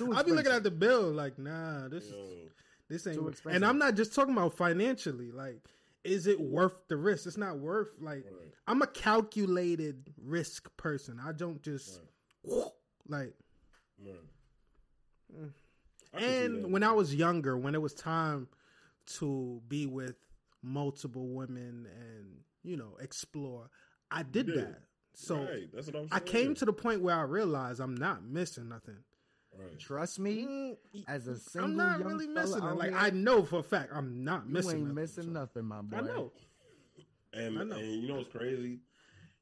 I'll be looking at the bill like, nah, this Yo, this ain't. Too And. I'm not just talking about financially. Like, is it worth the risk? It's not worth. Like, Right. I'm a calculated risk person. I don't just like. man. I can see And that. when I was younger, when it was time to be with multiple women and you know explore, I did Yeah. that. So right, that's what I'm saying. I came to the point where I realized I'm not missing nothing. Right. Trust me, Mm, as a single I'm not young really fella missing it. out Like here, I know for a fact I'm not you missing. ain't nothing, missing so- nothing, my boy. I know. And I know. and you know what's crazy?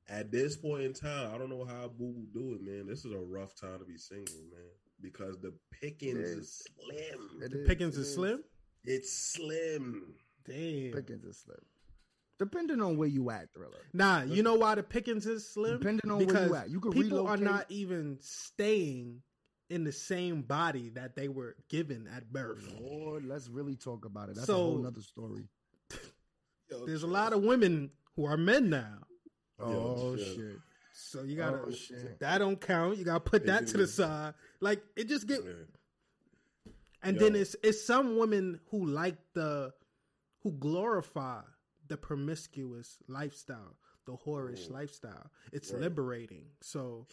At this point in time, I don't know how Boo Boo do it, man. This is a rough time to be single, man, because the pickings It is is. slim. It The is, pickings it is slim. It's slim. Damn. Pickens is slim. Depending on where you at, thriller. Nah, you know why the pickings is slim? Depending on where you at. You can people relocate. are not even staying in the same body that they were given at birth. Lord, let's really talk about it. That's So- a whole nother story. Yo, There's a lot of women who are men now. Oh shit. shit. So you gotta Oh, shit. that don't count. You gotta put They that do to the side. Like it just get Man. and Yo. then it's it's some women who like the who glorify the promiscuous lifestyle, the whorish Mm. lifestyle. It's Right. liberating. So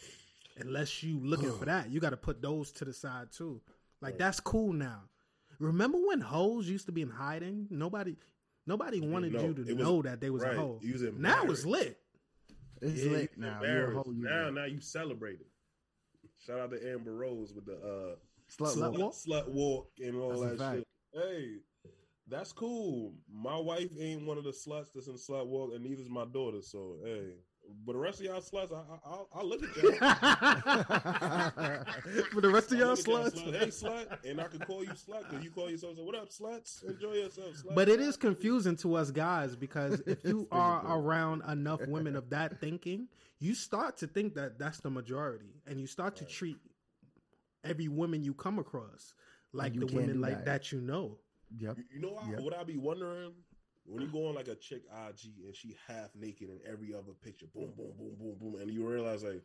unless you looking for that, you gotta put those to the side too. Like Right. that's cool now. Remember when hoes used to be in hiding? Nobody nobody wanted No, you to was- know that they was right. a hoe. Was Now it's lit. It's Yeah, lit now. You're a embarrassed. whole you now, know. now you celebrate it. Shout out to Amber Rose with the uh, Slut Slut walk. walk? slut walk and all That's that shit. Hey, that's cool. My wife ain't one of the sluts that's in slut walk, and neither's my daughter. So hey, but the rest of y'all sluts, I, I, I'll, I'll look at y'all. For the rest of y'all look at sluts. Hey, slut, and I can call you slut because you call yourself. What up, sluts? Enjoy yourself, slut. But it is confusing to us guys because if you are difficult. around enough women of that thinking, you start to think that that's the majority, and you start to treat every woman you come across like you the women like that. that. you know. Yep. You, you know what, Yep. what I be wondering when you go on like a chick IG and she half naked in every other picture, boom, boom, boom, boom, boom, and you realize like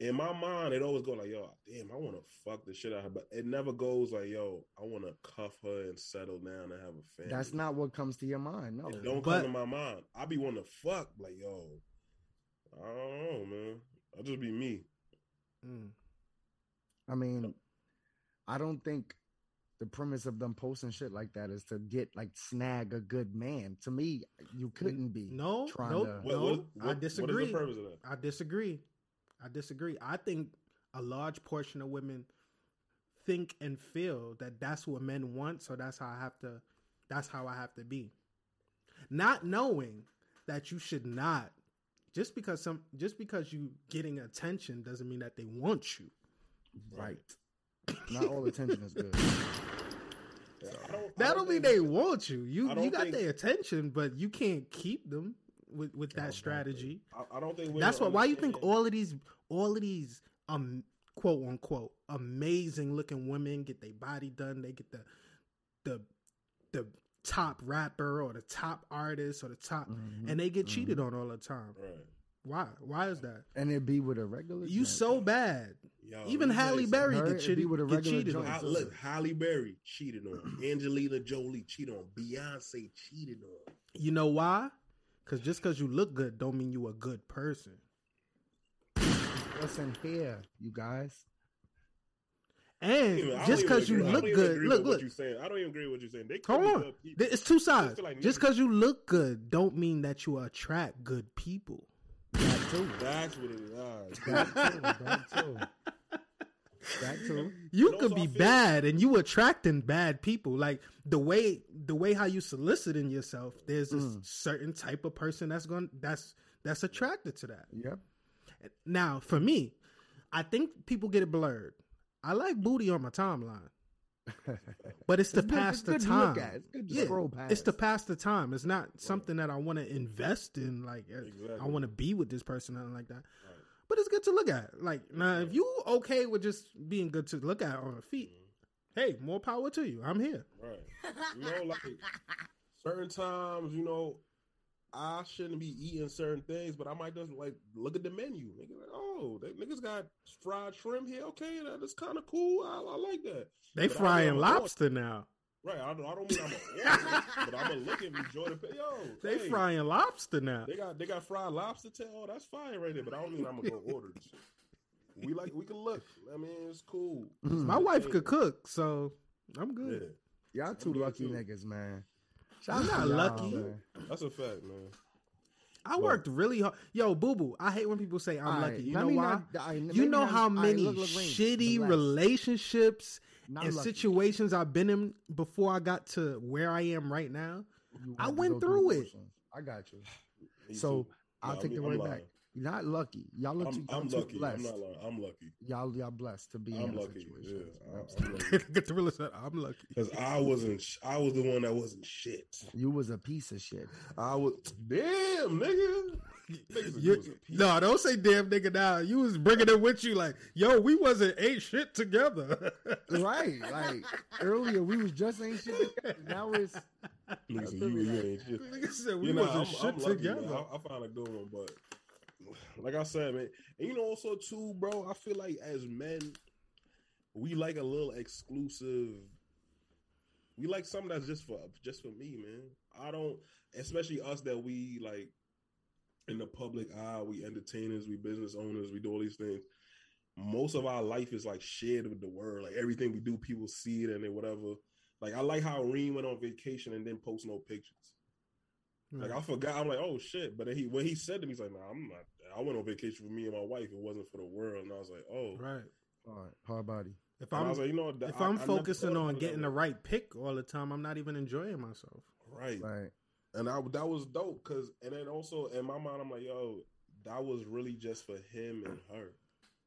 in my mind it always go like, yo, damn, I want to fuck the shit out of her, but it never goes like, yo, I want to cuff her and settle down and have a family. That's not what comes to your mind. No. It don't But- come to my mind. I be wanting to fuck like, yo, I don't know, man. I'll just be me. Mm. I mean, I don't think the premise of them posting shit like that is to get like snag a good man. To me, you couldn't be. No, trying nope, to- What- no. what- I what- What disagree. is the purpose of that? I disagree. I disagree. I think a large portion of women think and feel that that's what men want, so that's how I have to that's how I have to be. Not knowing that you should not just because some just because you getting attention doesn't mean that they want you. Right. Not all attention is good. I don't, I That don't mean they want you. You you got think- their attention, but you can't keep them with with that Oh, strategy. I, I don't think. That's why. Why you think all of these, all of these, um, quote unquote, amazing looking women get their body done? They get the, the, the top rapper or the top artist or the top, Mhm, and they get mhm. cheated on all the time. Right. Why? Why is that? And it be with a regular. You joint. so bad. Yo, Even let me tell Halle Berry Her, get it be cheated, with a get regular cheated joint. on. something. Look, Halle Berry cheated on. Angelina Jolie cheated on. Beyonce cheated on. You know why? Because just because you look good, don't mean you a good person. What's in here, you guys? And Even- just because you look good, agree look, with what look. you're saying. I don't even agree with what you're saying. They could Hold be on. good. It's two sides. like Just because you look good, don't mean that you attract good people. That too. That's what it is. All right. That too. That too. That too. You could be bad and you attracting bad people. Like the way the way how you soliciting yourself, there's this Mm. certain type of person that's going that's that's attracted to that. Yep. Now, for me, I think people get it blurred. I like booty on my timeline, but it's to good- pass it's the good to time. look at. It's good to Yeah, scroll past. It's to pass the time. It's not something that I want to invest in. Like uh, I want to be with this person, nothing like that. But it's good to look at. Like now, if you okay with just being good to look at on her feet, hey, more power to you. I'm here. Right. You know, like certain times, you know, I shouldn't be eating certain things, but I might just like look at the menu. Nigga, like, oh, they, niggas got fried shrimp here. Okay, that's kind of cool. I, I like that. They But frying know I'm lobster now. Right. I don't, I don't mean I'm a order, but I'm gonna look and enjoy the pay. Yo, They hey, frying lobster now. They got they got fried lobster tail. Oh, that's fine right there. But I don't mean I'm gonna go order this. We like we can look. I mean, it's cool. Mm. My wife could cook, so I'm Yeah, good. Y'all two lucky too. niggas, man. I'm not to lucky. man. that's a fact, man. I worked really hard. Yo, boo boo. I hate when people say I'm All right, lucky. You know why? not- all right, you know not- how all right, many look, look, Rain, shitty relax. relationships Not and lucky. situations I've been in before I got to where I am right now. I went go through it. I got you. Me So too. I'll Nah, take I it mean, right I'm back. You're not lucky. Y'all look I'm, too, I'm too lucky. blessed. I'm not lying. I'm lucky. Y'all, y'all blessed to be I'm in lucky. situation. Yeah, I- that. I'm lucky. Get the realist. I'm lucky. Because I wasn't. I was the one that wasn't shit. You was a piece of shit. I was. Damn, nigga. You- was a piece. no, don't say damn nigga now. You was bringing it with you like, yo, we wasn't ain't shit together. Right. Like earlier, we was just ain't shit together. Now it's said, you, you ain't shit. Nigga said we You know, wasn't I'm, shit I'm lucky, together. I, I found a good one, but like I said, man, and you know, also too, bro. I feel like as men, we like a little exclusive. We like something that's just for just for me, man. I don't, especially us that we like in the public eye. We entertainers, we business owners, we do all these things. Most of our life is like shared with the world. Like everything we do, people see it and then whatever. Like I like how Reem went on vacation and didn't post no pictures. Like I forgot, I'm like, oh shit. But then he when he said to me, he's like, nah, I'm not. I went on vacation with me and my wife. It wasn't for the world. And I was like, oh. right. hard, hard body. If And I I'm was like, you know, if I- I'm I focusing on getting the right pick all the time, I'm not even enjoying myself. right, Right. and I that was dope because, and then also in my mind, I'm like, yo, that was really just for him and her.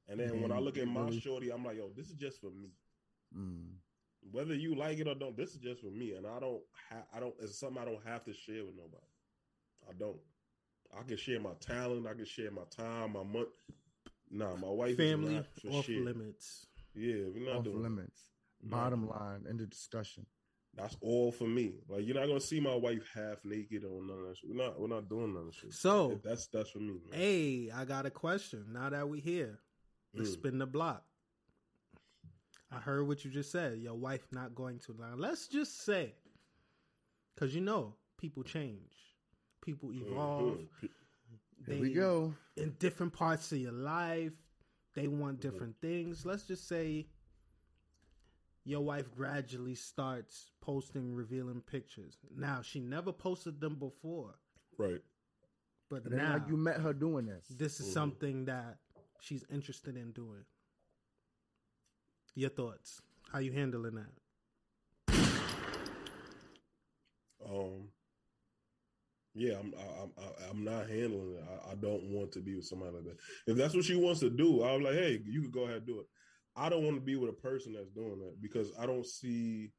And then when I look at my shorty, I'm like, yo, this is just for me. Mm. Whether you like it or don't, this is just for me, and I don't, ha- I don't. It's something I don't have to share with nobody. I don't. I can share my talent. I can share my time, my money. Nah, my wife Family is not for off shit. limits. Yeah, we're not Off doing. limits. Nah. Bottom line in the discussion. That's all for me. Like you're not gonna see my wife half naked or none of that shit. We're not. We're not doing none of that shit. So- that's that's for me. Man. Hey, I got a question. Now that we here, let's Mm. spin the block. I heard what you just said. Your wife not going to now. Let's just say, because you know people change, people evolve. Mhm. Here we go. in different parts of your life. They want different things. Let's just say your wife gradually starts posting revealing pictures. Now she never posted them before, Right. but now like you met her doing this. this is Mhm. something that she's interested in doing. Your thoughts? How you handling that? Um. Yeah, I'm. I, I'm. I- I'm not handling it. I, I don't want to be with somebody like that. If that's what she wants to do, I'm like, hey, you could go ahead and do it. I don't want to be with a person that's doing that because I don't see.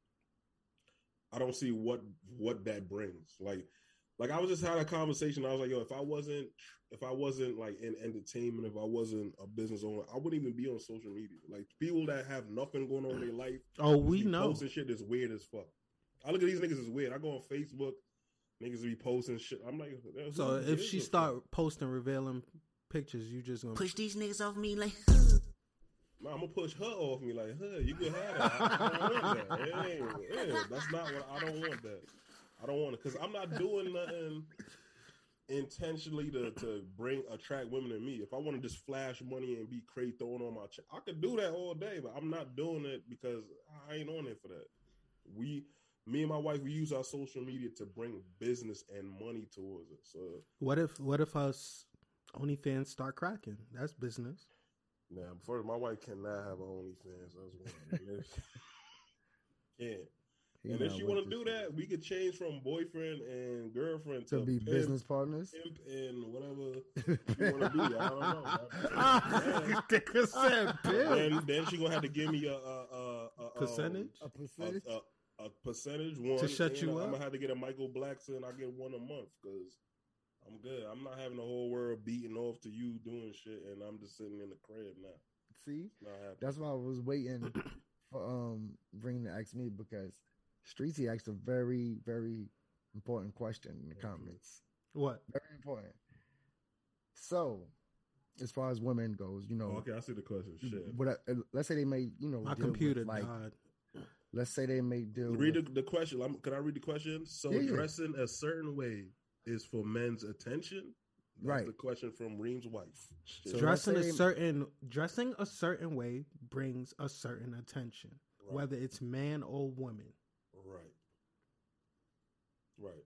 I don't see what what that brings. Like, like I was just had a conversation. I was like, yo, if I wasn't, if I wasn't like in entertainment, if I wasn't a business owner, I wouldn't even be on social media. Like people that have nothing going on in their life Oh, we know. posting shit that's weird as fuck. I look at these niggas as weird. I go on Facebook, niggas be posting shit. I'm like, So if she start fuck? posting revealing pictures, you just gonna Push these niggas off me like. Nah, I'm gonna push her off me like, huh, you could have that. I, I don't want that. It ain't, yeah, that's not what I don't want that. I don't want it because I'm not doing nothing intentionally to, to bring attract women to me. If I want to just flash money and be crazy throwing on my check, I could do that all day, but I'm not doing it because I ain't on it for that. We me and my wife we use our social media to bring business and money towards us. So What if what if us OnlyFans start cracking? That's business. now before my wife cannot have OnlyFans. That's one. yeah. He and if she want to do that, we could change from boyfriend and girlfriend to, to be pimp, business partners. pimp and whatever you want to be. I don't know. Said bill. then, then she gonna have to give me a, a, a, a Percentage? A um, percentage. A, a, a percentage one To shut and you I'm gonna have to get a Michael Blackson. I get one a month because I'm good. I'm not having the whole world beating off to you doing shit, and I'm just sitting in the crib now. See, that's why I was waiting for um bringing to ask me because Streetsy asked a very very important question in the comments. What? Very important. So, as far as women goes, you know, Oh, okay, I see the question. Shit. what I- uh, let's say they may, you know, My deal with, computer like, died. Let's say they may deal. Read the, with, the question. I'm, can I read the question? So Yeah, yeah. dressing a certain way is for men's attention. That's Right. The question from Reem's wife. So- dressing a certain dressing a certain way brings a certain attention, Right. whether it's man or woman. Right. Right.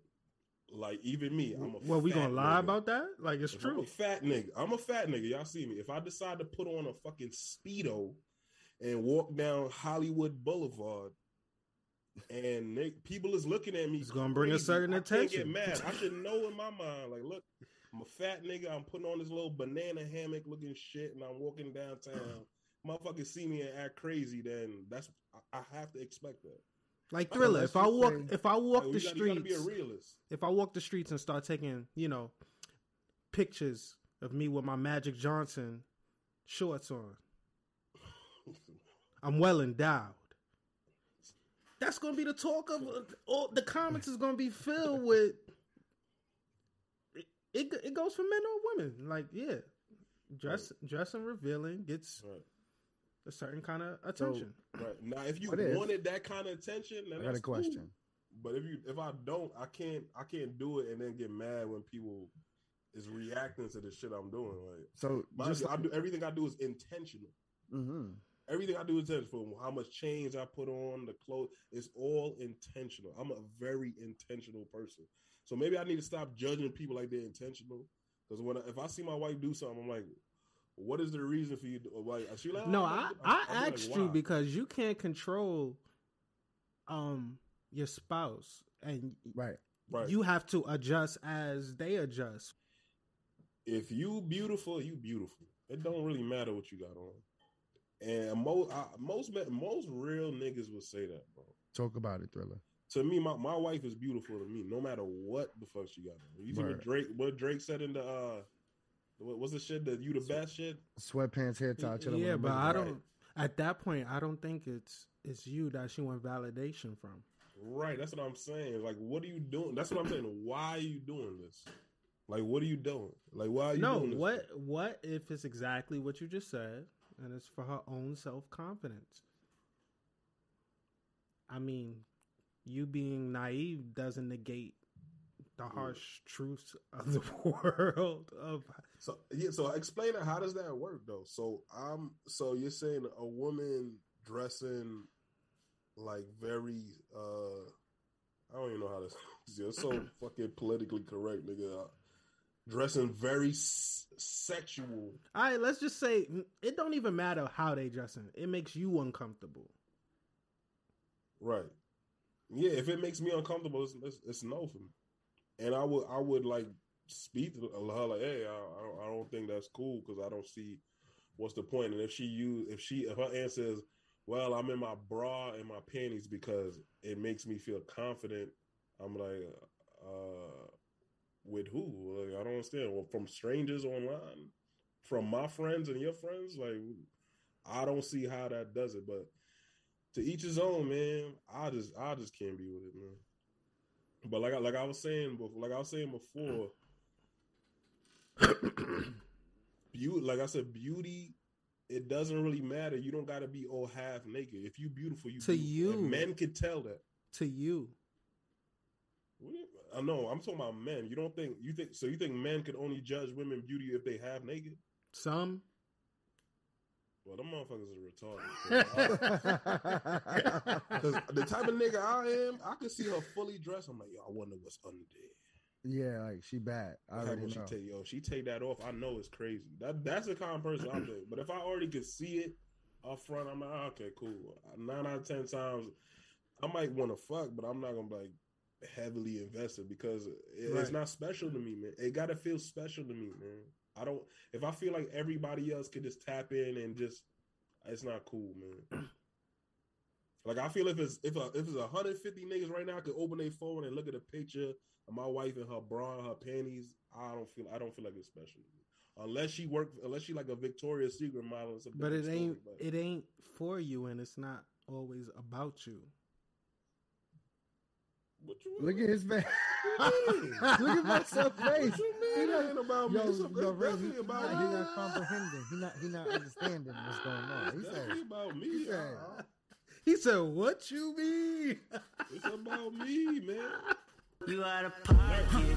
Like even me, I'm a Well, we gonna lie nigga. about that? Like it's If I'm true. a fat nigga. I'm a fat nigga. Y'all see me. If I decide to put on a fucking speedo and walk down Hollywood Boulevard, and they, people is looking at me, It's gonna bring a crazy, certain I attention. Can't get mad. I should know in my mind, like, look, I'm a fat nigga. I'm putting on this little banana hammock looking shit, and I'm walking downtown. Motherfuckers see me and act crazy, then that's I, have to expect that. Like Oh, thriller. If I walk, say- if I walk Like, the gotta- streets, a if I walk the streets and start taking, you know, pictures of me with my Magic Johnson shorts on, I'm well endowed. That's gonna be the talk of all. The comments is gonna be filled with. It, it, it goes for men or women. Like yeah, dress dressing revealing gets Right. a certain kind of attention. Right now, if you What if- wanted that kind of attention, then I got a that's cool. question. But if you if I don't, I can't I can't do it and then get mad when people is reacting to the shit I'm doing. Like, So my, just I do everything I do is intentional. Mhm. Everything I do is intentional. From how much change I put on the clothes, it's all intentional. I'm a very intentional person. So maybe I need to stop judging people like they're intentional. Because when I, if I see my wife do something, I'm like, what is the reason for you? To, like, she like, No, "Oh, I, I'm I like, asked you because you can't control um your spouse and right. right. you have to adjust as they adjust. if you beautiful, you beautiful. It don't really matter what you got on. And most I, most most real niggas would say that, bro. Talk about it, thriller. To me, my, my wife is beautiful to me, no matter what the fuck she got on. You see what Drake what Drake said in the uh what was the shit that you the best shit? Sweatpants, hair tie, chilling yeah, but I don't. At that point, I don't think it's it's you that she want validation from. Right, that's what I'm saying. Like, what are you doing? That's what I'm saying. Why are you doing this? Like, what are you doing? Like, why are you No, doing this? what what if it's exactly what you just said, and it's for her own self confidence? I mean, you being naive doesn't negate the harsh truths of the world. Of So yeah, so explain it. How does that work though? So I'm so you're saying a woman dressing like very uh I don't even know how to you're so fucking politically correct, nigga. Dressing very s- sexual. all right, let's just say it don't even matter how they dressing; it makes you uncomfortable. Right. Yeah, if it makes me uncomfortable, it's, it's, it's no for me. And I would I would like speak to her like, hey, I, I don't- I don't think that's cool because I don't see what's the point. And if she use if she if her answer is, well, I'm in my bra and my panties because it makes me feel confident. I'm like, uh, with who? Like, I don't understand. Well, from strangers online, from my friends and your friends, like, I don't see how that does it. But to each his own, man. I just, I just can't be with it, man. But like, I, like I was saying, before, like I was saying before, beauty, like I said, beauty. It doesn't really matter. You don't got to be all half naked. If you beautiful, you To beautiful. And you. men can tell that. To you, What do you- I know. I'm talking about men. You don't think you think so? You think men could only judge women beauty if they half naked? some Well, them motherfuckers are retarded. Because the type of nigga I am, I can see her fully dressed. I'm like, yo, I wonder what's under there. yeah, like she bad. I Like, already when she take yo, she take that off. I know it's crazy. That that's the kind of person I'm. Doing. But if I already could see it up front, I'm like, okay, cool. Nine out of ten times, I might want to fuck, but I'm not gonna be like heavily invested because it, it's not special to me, man. It gotta feel special to me, man. I don't. If I feel like everybody else could just tap in and just, it's not cool, man. Like I feel if it's if a, if it's 150 niggas right now I could open their phone and look at a picture of my wife in her bra and her panties, I don't feel I don't feel like it's special. Unless she work, unless she like a Victoria's Secret model, but it ain't story, but- it ain't for you, and it's not always about you. What you Look at his face. Look at myself face. What you He mean not- ain't about Yo, me? It's, yo, it's definitely he, about he me. not comprehending. He not he not understanding what's going on. It's He said, about me. he said- He said, "What you mean?" It's about me, man. You out of pocket.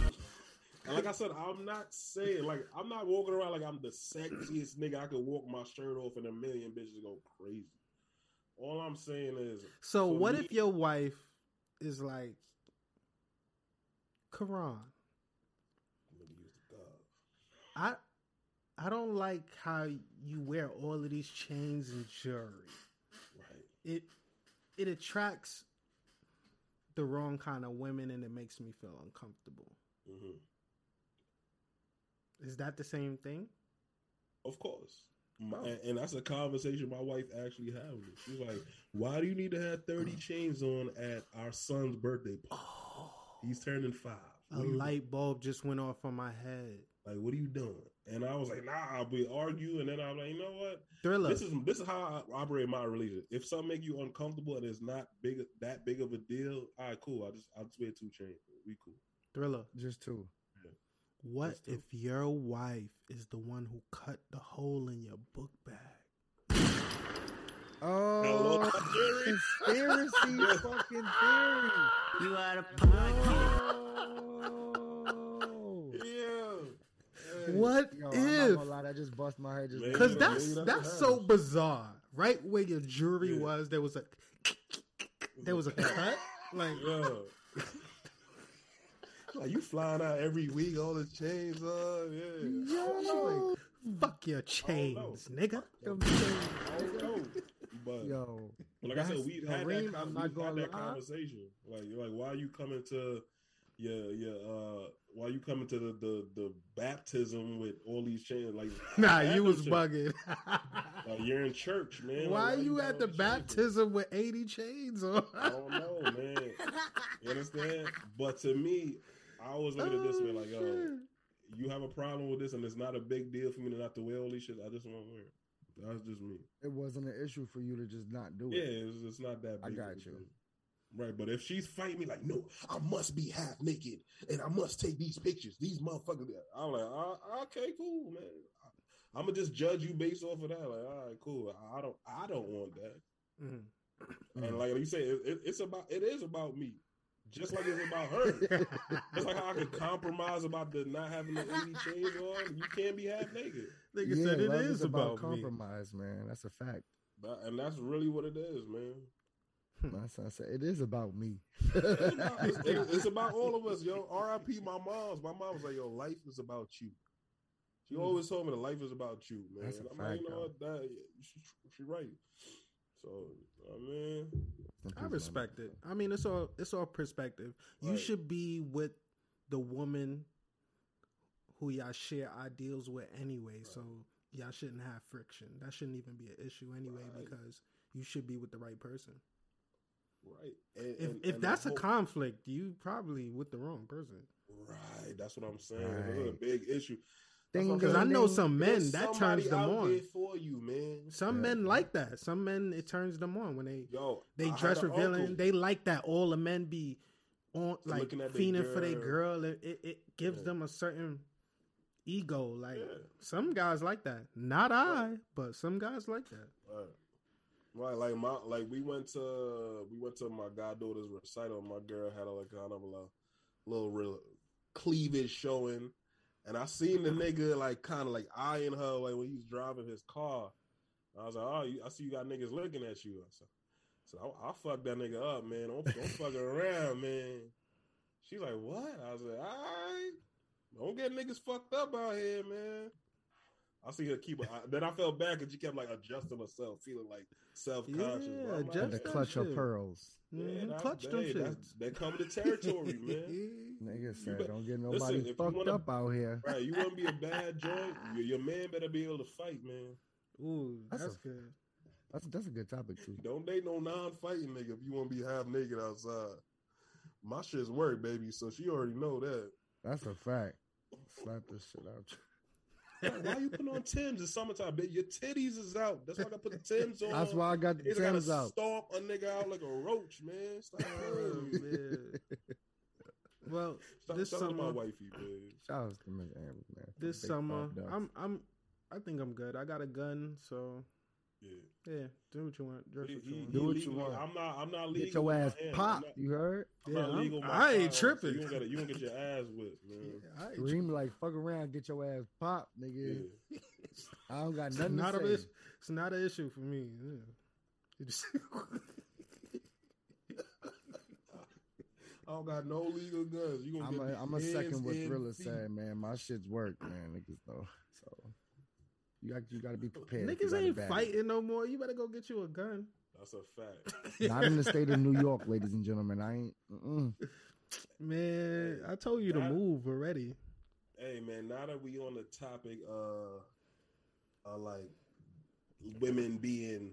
And like I said, I'm not saying like I'm not walking around like I'm the sexiest nigga. I could walk my shirt off and a million bitches go crazy. All I'm saying is, So what me- if your wife is like, Karan, nigga use the gov. I I don't like how you wear all of these chains and jewelry. right? It it attracts the wrong kind of women and it makes me feel uncomfortable. hmm Is that the same thing? Of course. My, and, and that's a conversation my wife actually had with me. She's like, "Why do you need to have 30 chains on at our son's birthday party? Oh, He's turning five. a What are you light bulb just went off on my head. Like, what are you doing? And I was like, nah, we argue. And then I'm like, you know what? Thriller. This is this is how I operate my relationship. If something make you uncomfortable and it's not big that big of a deal, all right, cool. I just I'll just wear two chains. We cool. Thriller. just two. What That's true. if your wife is the one who cut the hole in your book bag? Oh, conspiracy fucking theory. You out of pocket. No. Yeah. What Yo, I'm not gonna lie, that just bust my head. Just Because that's maybe that's that's so happens. bizarre. Right where your jewelry Yeah. was, there was a there was a cut. Like Yeah. like you flying out every week, all the chains on, yeah. yo, fuck your know. chains, nigga. Them I things, don't know. But Yo, like I said, we've had Reem, that, I'm not had that lie. conversation. Like, you're like, why are you coming to your your uh why you coming to the the, the baptism with all these chains? Like, Nah, you was chains. bugging. Like, you're in church, man. Like, Why you got at the baptism with eighty chains on? I don't know, man. You understand? But to me, I always look at it this way, like, Oh, yo, shit. you have a problem with this, and it's not a big deal for me to not to wear all these shit. I just want to wear it. That's just me. it wasn't an issue for you to just not do Yeah, it. it's, it's not that I got you. deal. Right, but if she's fighting me like, no, I must be half naked and I must take these pictures. These motherfuckers, I'm like, uh, okay, cool, man. I'm gonna just judge you based off of that. Like, all right, cool. I don't, I don't want that. Mhm. Mm. And like you say, it, it, it's about, it is about me, just like it's about her. It's like how I can compromise about the not having the 80 chains on. You can't be half naked, Nigga yeah, said it love is about, me. compromise, man. That's a fact. But- and that's really what it is, man. My son said it is about me. It's about, it's, it- it's about all of us, yo. R.I.P. My mom's. My mom was like, yo, life is about you. She hmm. always told me that life is about you, man. That's a And I'm like, you know what? That, she, she right. So, I mean, I respect it. I mean, it's all it's all perspective. You Right. should be with the woman who y'all share ideals with anyway. So y'all shouldn't have friction. That shouldn't even be an issue anyway Right. because you should be with the right person. right. And, If and- if and that's the a conflict, you probably with the wrong person. right, that's what I'm saying. This is a big issue. Ding, That's what I'm Because I know some men that turns them on. for you, man. Some Yeah. men like that. Some men it turns them on when they Yo, they I dress revealing. uncle- They like that. All the men be on like Looking fiending for their girl. girl. It, it, it gives Yeah. them a certain ego. Like Yeah. some guys like that. Not I, but some guys like that. Right. Right, like my like we went to we went to my goddaughter's recital. My girl had a like kind of a little, real cleavage showing, and I seen the nigga like kind of like eyeing her like when he's driving his car. I was like, oh, you, I see you got niggas looking at you. I said, so I, I fuck that nigga up, man. Don't don't fuck around, man. She's like, what? I was like, all right, don't get niggas fucked up out here, man. I see her keep. I, then I felt bad because she kept like adjusting herself, feeling like self conscious. Yeah, Had Just to clutch her shit. pearls. yeah, mm-hmm. that's- Clutch them hey, that's- shits. They come to territory, man. Nigga said, bet- don't get nobody if you fucked wanna- up out here. Right, you want to be a bad joint? Your, your man better be able to fight, man. Ooh, That's that's, a- good. That's that's a good topic too. Don't date no non-fighting nigga if you want to be half naked outside. My shit's work, baby. So she already know that. That's a fact. Slap this shit out. Why you putting on Tim's? in summertime, bitch. Your titties is out. That's why I got to put the Tim's on. That's why I got the Niggas gotta Tim's out. Stomp a nigga out like a roach, man. Stop Oh, playing with me. man. Well, Stop this telling my summer, wifey, man. Shout out to Miss Amber, man. this summer, I'm, I'm, I think I'm good. I got a gun, so Yeah. yeah, do what you want. Dress He, what he, you want. he Do what you want. I'm not. I'm not legal. Get your ass hand. Popped. not- You heard? I'm Yeah, not I'm- legal with my I ain't firearms, so tripping. You don't gotta. You don't get your ass whipped, man. I ain't Dream like fuck around, get your ass popped, nigga. Yeah. I don't got It's nothing not, to a, say. it's not an issue for me. Yeah. Just- I don't got no legal guns. You gonna I'm get a, me I'm a second what and Thriller feet. said, man. My shit's work, man, niggas though. So you got you got to be prepared. Niggas ain't fighting no more. You better go get you a gun. That's a fact. Not in the state of New York, ladies and gentlemen. I ain't. Mm-mm. Man, I told you to move already. Hey man, now that we on the topic uh uh like women being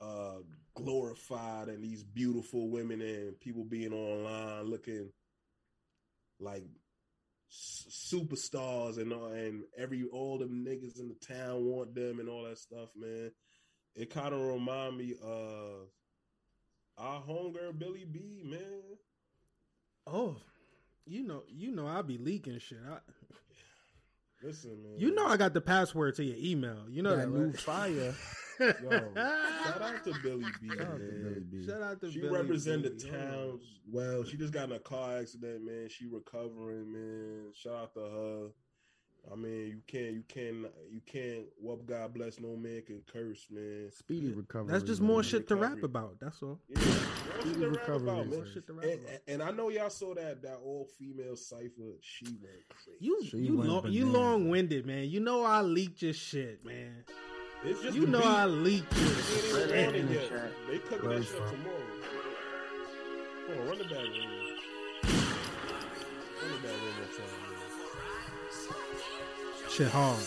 uh glorified and these beautiful women and people being online looking like s- superstars and all, and every all them niggas in the town want them and all that stuff, man. It kind of remind me of our homegirl Billy B, man. Oh, you know, you know, I be leaking shit. I, Listen, man. you know, I got the password to your email. You know that that, new right? fire. Yo, shout out to Billy B. Shout out to. Billy B. Shout out to She Billy represented B. the oh, town well. She just got in a car accident, man. She recovering, man. Shout out to her. I mean, you can't, you can't, you can't. What God bless, no man can curse, man. Speedy recovery. That's just man. more shit to rap about. That's all. Yeah, what shit to rap recovery, about, man. man. Shit to rap And, about. and I know y'all saw that that all female cipher. She went crazy. You She you went long, you long winded, man. You know I leaked your shit, man. It's just You know beat. I leaked It ain't even on shit. it yet. They cooking that shit up tomorrow. Hold on, run the back, man. Run the back one time, man. Shit hard.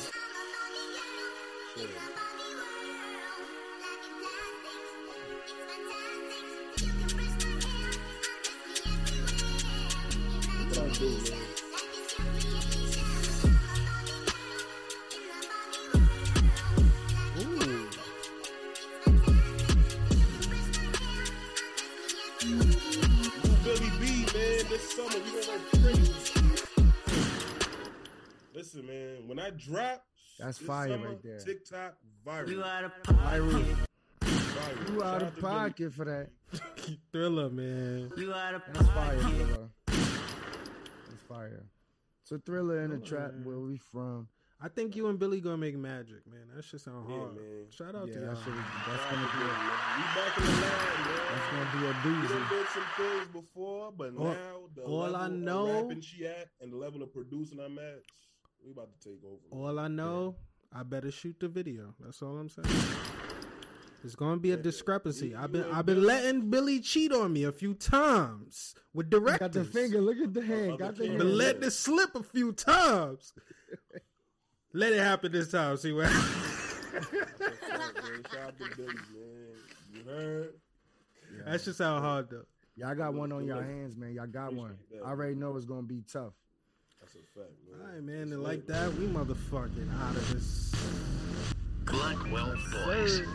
When I drop, That's fire summer, right there. TikTok viral. You out of pocket. viral. You out of pocket for that. Thriller, man. You out of That's fire, pocket. Thriller. That's fire. So Thriller in the trap. man. Where we from? I think you and Billy gonna make magic, man. That shit sound Yeah, hard. man. Shout out Yeah, to that y'all. shit that's gonna out be a, man. We back in the line, man. that's gonna be a doozy. We done did some things before, but All- now the all level I of know- rapping she at and the level of producing I'm at, we about to take over. All I know, I better shoot the video. That's all I'm saying. There's gonna be a discrepancy. You- I've been I've been letting Billy cheat on me a few times with directors. Got the finger. Look at the hand. other Got the camera. Been hand. letting it slip a few times. Let it happen this time. See what? That's just how Shout out to Billy, man. You heard? that should sound hard though. Y'all got one on Good your hands, man. Y'all got one. I already know it's gonna be tough. That's a fact, man. All right, man. It's And like that, we motherfucking out of this. Blackwell Sir.